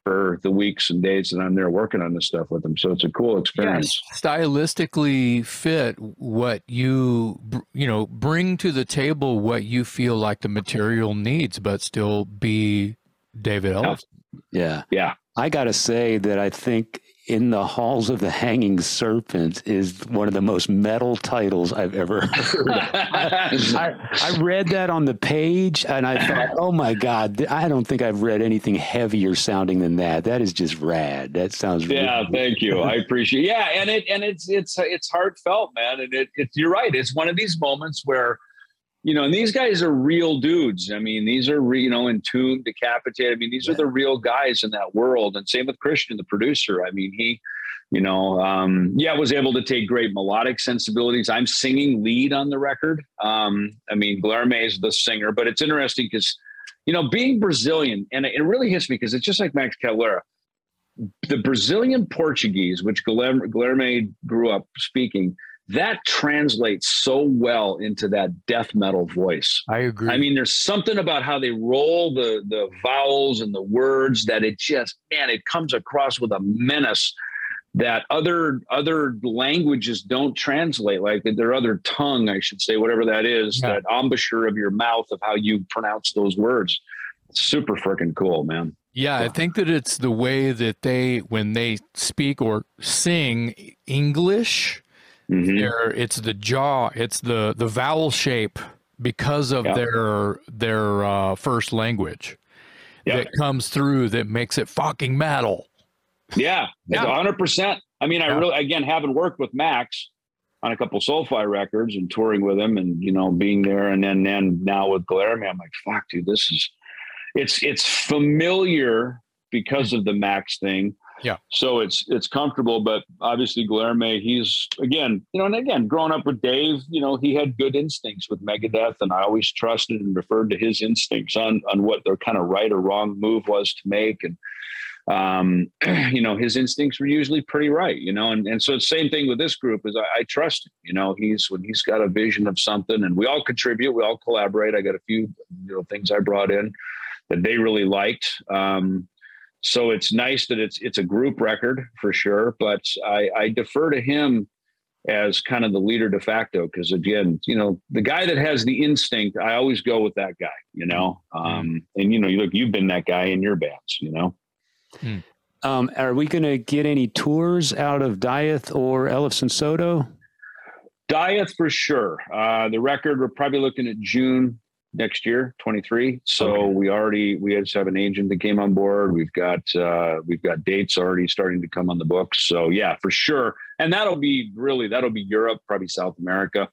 for the weeks and days that I'm there working on this stuff with them. So it's a cool experience. Yes. Stylistically fit what you you know bring to the table what you feel like the material needs, but still be David Ellefson. Yeah. Yeah. I got to say that I think in the halls of the hanging serpent is one of the most metal titles I've ever heard. I, I, I, read that on the page and I thought, oh my God, I don't think I've read anything heavier sounding than that. That is just rad. That sounds Yeah, really thank you. I appreciate Yeah, and it and it's it's it's heartfelt, man. And it, it you're right. It's one of these moments where you know, and these guys are real dudes. I mean, these are, re, you know, Entombed, decapitated. I mean, these yeah. are the real guys in that world. And same with Christian, the producer. I mean, he, you know, um, yeah, was able to take great melodic sensibilities. I'm singing lead on the record. Um, I mean, Guilherme is the singer, but it's interesting because, you know, being Brazilian, and it really hits me because it's just like Max Cavalera. The Brazilian Portuguese, which Guilherme, Guilherme grew up speaking, that translates so well into that death metal voice. I agree. I mean, there's something about how they roll the the vowels and the words that it just man, it comes across with a menace that other other languages don't translate like their other tongue i should say whatever that is yeah. that embouchure of your mouth of how you pronounce those words super freaking cool man yeah, I think that it's the way that they, when they speak or sing English, Mm-hmm. There, it's the jaw, it's the the vowel shape because of yep. their their uh, first language that comes through that makes it fucking metal. Yeah, yeah, hundred percent. I mean, I really again having worked with Max on a couple Soulfly records and touring with him, and you know being there, and then then now with Guilherme, I'm like, fuck, dude, this is it's it's familiar because of the Max thing yeah. So it's it's comfortable, but obviously Guilherme, he's again, you know, and again, growing up with Dave, you know, he had good instincts with Megadeth, and I always trusted and referred to his instincts on on what their kind of right or wrong move was to make, and um, you know, his instincts were usually pretty right, you know, and and so the same thing with this group is I, I trust him, you know, he's when he's got a vision of something, and we all contribute, we all collaborate. I got a few you know things I brought in that they really liked. Um, so it's nice that it's it's a group record for sure but i i defer to him as kind of the leader de facto because again you know the guy that has the instinct i always go with that guy you know? Um and you know you look you've been that guy in your bands you know? Hmm. um are we going to get any tours out of dieth or Ellefson Soto? Dieth for sure. Uh the record we're probably looking at june next year 23 so okay. we already we just have an agent that came on board. We've got uh we've got dates already starting to come on the books. So yeah for sure. And that'll be really that'll be europe probably south america.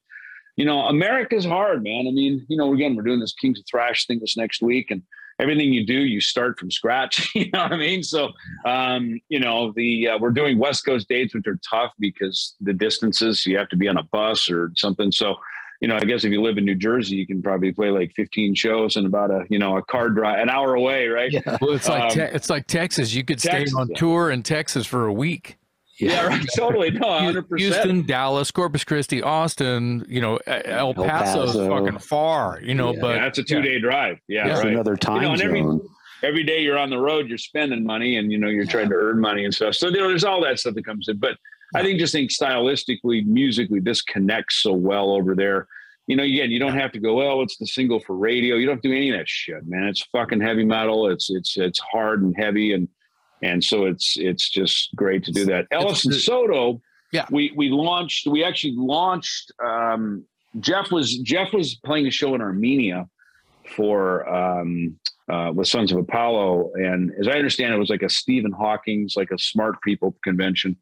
You know america's hard man. I mean you know again we're doing this kings of thrash thing this next week and everything you do you start from scratch you know what i mean? So um you know the uh, we're doing west coast dates which are tough because the distances you have to be on a bus or something. So you know, I guess if you live in New Jersey, you can probably play like 15 shows in about a, you know, a car drive, an hour away, right? Yeah. Well, it's like um, te- it's like Texas. You could Texas, stay on tour in Texas for a week. Yeah, yeah right. Totally. No, 100%. Houston, Dallas, Corpus Christi, Austin, you know, El Paso's El Paso. fucking far, you know, yeah. but yeah, that's a two day drive. Yeah. Right. another time you know, zone. every day you're on the road, you're spending money and, you know, you're yeah. trying to earn money and stuff. So, you know, there's all that stuff that comes in. But I think just think stylistically, musically, this connects so well over there. You know, again, you don't have to go, well, it's the single for radio. You don't have to do any of that shit, man. It's fucking heavy metal. It's, it's, it's hard and heavy. And, and so it's, it's just great to do that. Ellefson Soto, yeah, we, we launched, we actually launched, um, Jeff was, Jeff was playing a show in Armenia for um, uh, with Sons of Apollo, and as I understand, it was like a Stephen Hawking's, like a smart people convention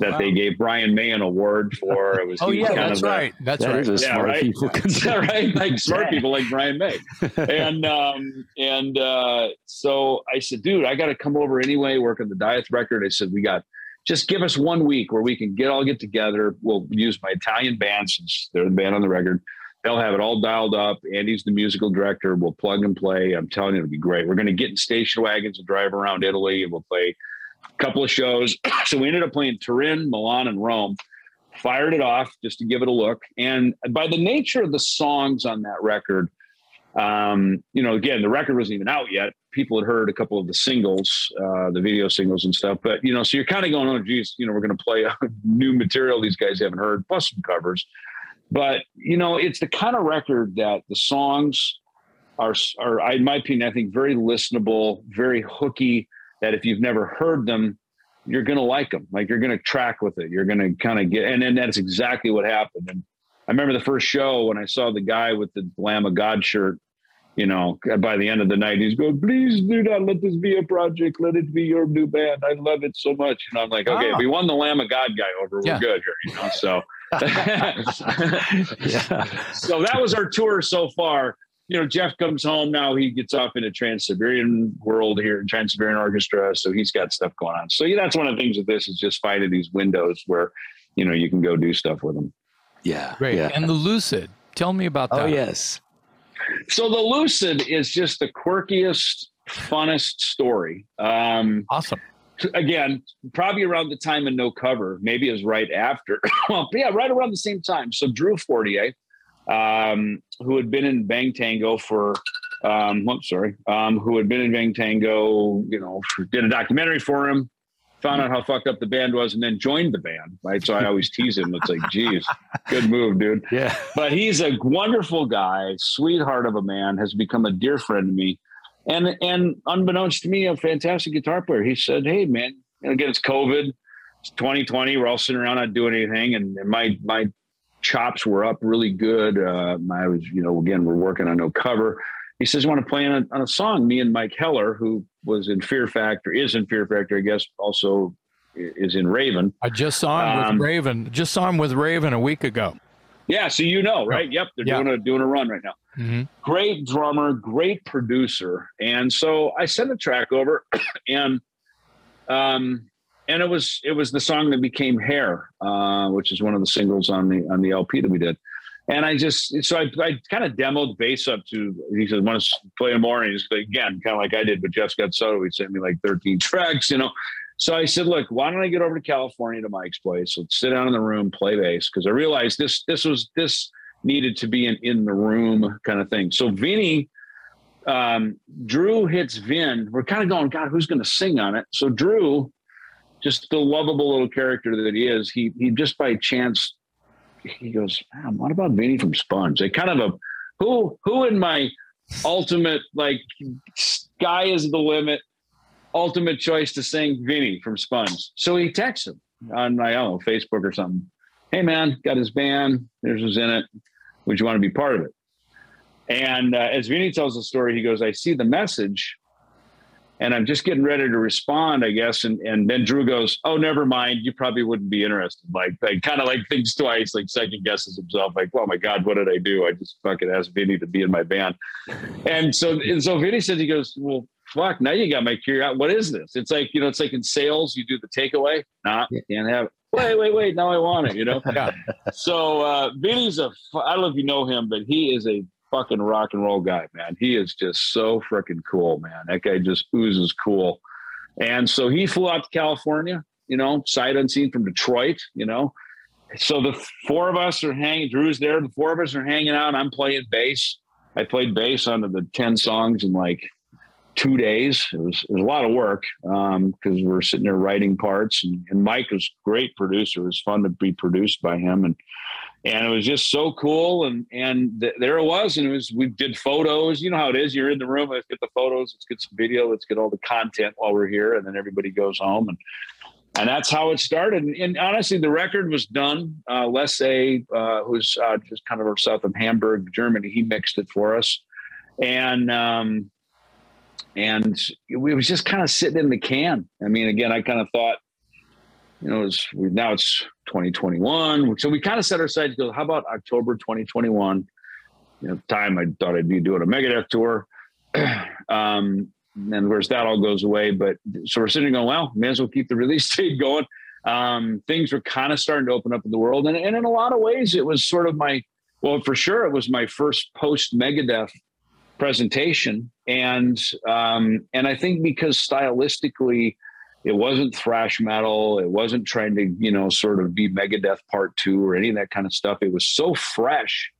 that wow. they gave Brian May an award for. It was oh yeah, that's right, a, that's that right, yeah, smart right? people right, like smart people like Brian May, and um, and uh, so I said, dude, I got to come over anyway, work on the Dieth record. I said, we got just give us one week where we can get all get together. We'll use my Italian band since they're the band on the record they'll have it all dialed up. Andy's the musical director. We'll plug and play. I'm telling you, it'll be great. We're going to get in station wagons and drive around Italy, and we'll play a couple of shows. so we ended up playing Turin, Milan, and Rome. Fired it off just to give it a look. And by the nature of the songs on that record, um, you know, again, the record wasn't even out yet. People had heard a couple of the singles, uh, the video singles and stuff. But you know, so you're kind of going, oh, geez, you know, we're going to play new material these guys haven't heard, plus some covers. But you know, it's the kind of record that the songs are are, in my opinion, I think very listenable, very hooky. That if you've never heard them, you're gonna like them. Like you're gonna track with it. You're gonna kind of get, and then that's exactly what happened. And I remember the first show when I saw the guy with the Lamb of God shirt. You know, by the end of the night, he's going, "Please do not let this be a project. Let it be your new band. I love it so much." And I'm like, "Okay, oh. we won the Lamb of God guy over. We're yeah. good here." You know, so yeah. So that was our tour so far. You know, Jeff comes home now. He gets off into Trans Siberian World here, Trans Siberian Orchestra. So he's got stuff going on. So yeah, that's one of the things with this is just finding these windows where you know you can go do stuff with them. Yeah, great. Yeah. And the Lucid, tell me about oh, that. Oh yes. So the Lucid is just the quirkiest, funnest story. Um, awesome again, probably around the time of No Cover, maybe it was right after. well, yeah, right around the same time. So Drew Fortier, um, who had been in Bang Tango for, um, I'm sorry, um, who had been in Bang Tango, you know, did a documentary for him, found out how fucked up the band was, and then joined the band. Right. So I always tease him. It's like, geez, good move, dude. Yeah. But he's a wonderful guy, sweetheart of a man, has become a dear friend to me and and unbeknownst to me, a fantastic guitar player. He said, "Hey, man, again, it's COVID, it's 2020. We're all sitting around not doing anything, and, and my my chops were up really good. Uh, I was, you know, again, we're working on no cover." He says, "You want to play on a, on a song?" Me and Mike Heller, who was in Fear Factory, is in Fear Factory, I guess, also is in Raven. I just saw him um, with Raven. Just saw him with Raven a week ago. Yeah, so you know, right? Yep, they're yeah. doing a doing a run right now. Mm-hmm. Great drummer, great producer, and so I sent a track over, and um, and it was it was the song that became Hair, uh, which is one of the singles on the on the LP that we did. And I just so I, I kind of demoed bass up to he said want to play more and he's again kind of like I did, but Jeff Scott Soto he sent me like 13 tracks, you know. So I said, look, why don't I get over to California to Mike's place? Let's sit down in the room, play bass, because I realized this this was this needed to be an in the room kind of thing. So Vinny, um, Drew hits Vin. We're kind of going, God, who's going to sing on it? So Drew, just the lovable little character that he is, he he just by chance he goes, man, what about Vinny from Sponge? They kind of a who who in my ultimate like sky is the limit ultimate choice to sing Vinny from Sponge. So he texts him on my own Facebook or something. Hey man, got his band. There's who's in it. Would you want to be part of it? And uh, as Vinny tells the story, he goes, I see the message and I'm just getting ready to respond, I guess. And and then Drew goes, "Oh, never mind. You probably wouldn't be interested." Like, like kind of like thinks twice, like second guesses himself, like, "Oh my God, what did I do? I just fucking asked Vinny to be in my band." And so and so Vinny says, he goes, "Well, fuck, now you got my curiosity. What is this? It's like, you know, it's like in sales, you do the takeaway. Nah, you can't have it. Wait, wait, wait. Now I want it, you know? yeah. So uh Vinny's a, I don't know if you know him, but he is a fucking rock and roll guy, man. He is just so freaking cool, man. That guy just oozes cool. And so he flew out to California, you know, sight unseen from Detroit, you know. So the four of us are hanging, Drew's there, the four of us are hanging out. I'm playing bass. I played bass on the 10 songs in like two days. It was, it was a lot of work because um, we are sitting there writing parts, and, and Mike was a great producer. It was fun to be produced by him, and and it was just so cool. And and th- there it was, and it was we did photos. You know how it is. You're in the room. Let's get the photos. Let's get some video. Let's get all the content while we're here, and then everybody goes home and. And that's how it started. And, and honestly, the record was done. Uh, Les A, uh, who's uh, just kind of south of Hamburg, Germany, he mixed it for us. And um, and we was just kind of sitting in the can. I mean, again, I kind of thought, you know, it's, now it's 2021. So we kind of set our sights go, how about October 2021? You know, time I thought I'd be doing a Megadeth tour. um, and of course that all goes away. But so we're sitting going, well, may as well keep the release date going. Um, things were kind of starting to open up in the world. And, and in a lot of ways, it was sort of my, well, for sure, it was my first post Megadeth presentation, and um, and I think because stylistically, it wasn't thrash metal, it wasn't trying to you know sort of be Megadeth Part Two or any of that kind of stuff. It was so fresh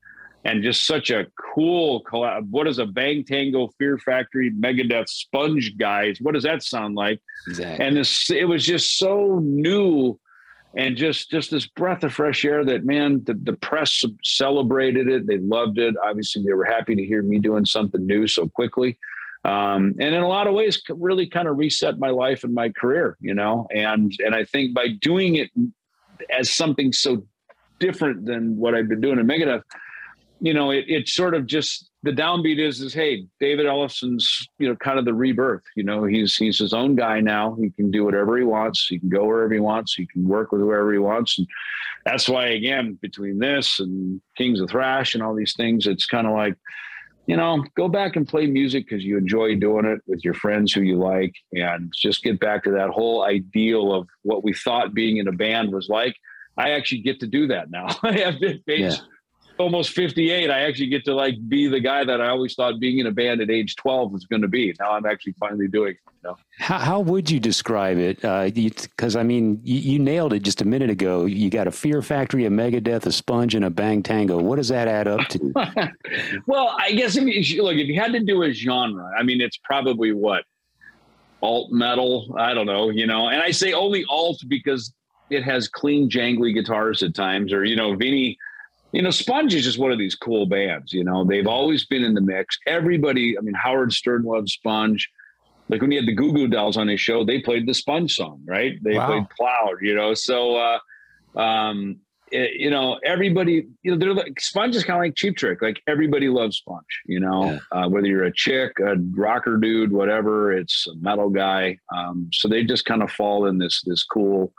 and just such a cool collab. What is a Bang Tango Fear Factory Megadeth Sponge guys? What does that sound like? Exactly. And this, it was just so new and just just this breath of fresh air that man the, the press celebrated it they loved it obviously they were happy to hear me doing something new so quickly um, and in a lot of ways really kind of reset my life and my career you know? And and i think by doing it as something so different than what i've been doing in megadeth you know it, it sort of just the downbeat is is hey david ellefson's you know kind of the rebirth you know? He's he's his own guy now. He can do whatever he wants. He can go wherever he wants. He can work with whoever he wants. And that's why again between this and kings of thrash and all these things it's kind of like you know go back and play music because you enjoy doing it with your friends who you like and just get back to that whole ideal of what we thought being in a band was like. I actually get to do that now. I have been yeah almost 58 i actually get to like be the guy that i always thought being in a band at age 12 was going to be. Now i'm actually finally doing it you know? how, how would you describe it? Because uh, i mean you, you, nailed it just a minute ago. You got a fear factory a megadeth a sponge and a bang tango. What does that add up to? Well i guess if you look if you had to do a genre i mean it's probably what? Alt metal? I don't know you know? And i say only alt because it has clean jangly guitars at times or you know vinny you know, Sponge is just one of these cool bands. You know, they've always been in the mix. Everybody, I mean, Howard Stern loved Sponge. Like when he had the Goo Goo Dolls on his show, they played the Sponge song, right? They wow. played Plowed. You know, so uh, um, it, you know, everybody, you know, they're like Sponge is kind of like Cheap Trick. Like everybody loves Sponge. You know, yeah. uh, whether you're a chick, a rocker dude, whatever, it's a metal guy. Um, so they just kind of fall in this this cool,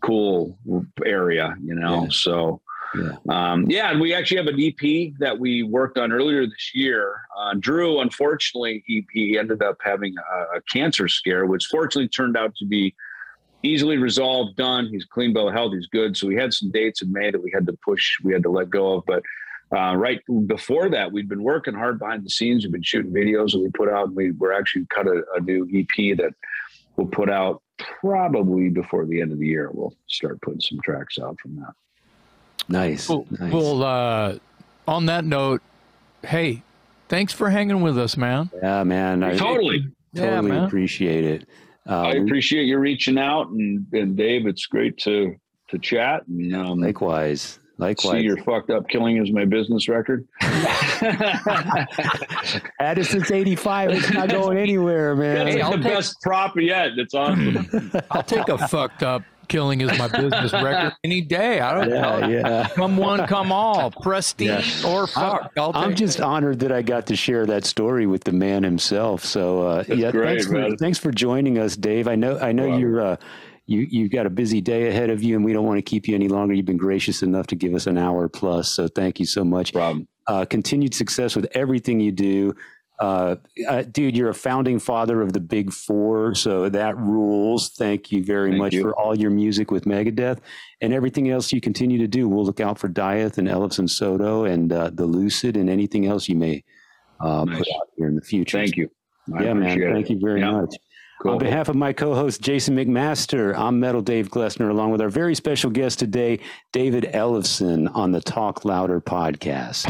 cool area. You know, yeah. so. Yeah. Um, yeah, and we actually have an EP that we worked on earlier this year. Uh, Drew, unfortunately, he, he ended up having a, a, cancer scare, which fortunately turned out to be easily resolved, done. He's clean bill of health. He's good. So we had some dates in May that we had to push, we had to let go of. But uh, right before that, we'd been working hard behind the scenes. We've been shooting videos that we put out. And we were actually cut a, a new EP that we'll put out probably before the end of the year. We'll start putting some tracks out from that. Nice. Well, nice. well uh, on that note, hey, thanks for hanging with us, man. Yeah, man. I totally, totally yeah, appreciate it. Um, I appreciate you reaching out, and, and Dave, it's great to to chat. And, um, likewise, likewise. See your fucked up killing is my business record. Had it since '85. It's not going anywhere, man. It's the take, best prop yet. It's awesome. I'll take a fucked up killing is my business record any day. I don't yeah, know. Yeah. Come one, come all, prestige yeah. or fuck. i am just honored that I got to share that story with the man himself. So uh, yeah, great, thanks for thanks for joining us, Dave. I know I know wow. you're. Uh, you you've got a busy day ahead of you, and we don't want to keep you any longer. You've been gracious enough to give us an hour plus, so thank you so much. Problem. Uh, continued success with everything you do. Uh, uh, dude, you're a founding father of the Big Four, so that rules. Thank you very Thank much you. for all your music with Megadeth and everything else you continue to do. We'll look out for Dieth and Ellefson Soto and uh, the Lucid and anything else you may uh, nice. put out here in the future. Thank you. I yeah, man. Thank you very yeah. much. Cool. On behalf of my co-host Jason McMaster, I'm Metal Dave Glessner, along with our very special guest today, David Ellefson, on the Talk Louder podcast.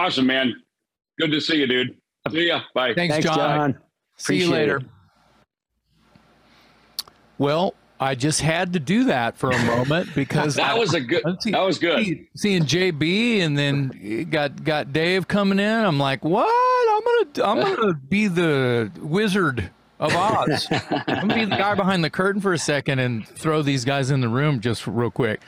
Awesome, man. Good to see you, dude. See ya. Bye. Thanks, Thanks, John. John. See you later. it. Well, I just had to do that for a moment because That was a good. Let's see. That was good. See- seeing JB and then got got Dave coming in. I'm like, what? I'm gonna I'm gonna be the wizard of Oz. I'm gonna be the guy behind the curtain for a second and throw these guys in the room just real quick.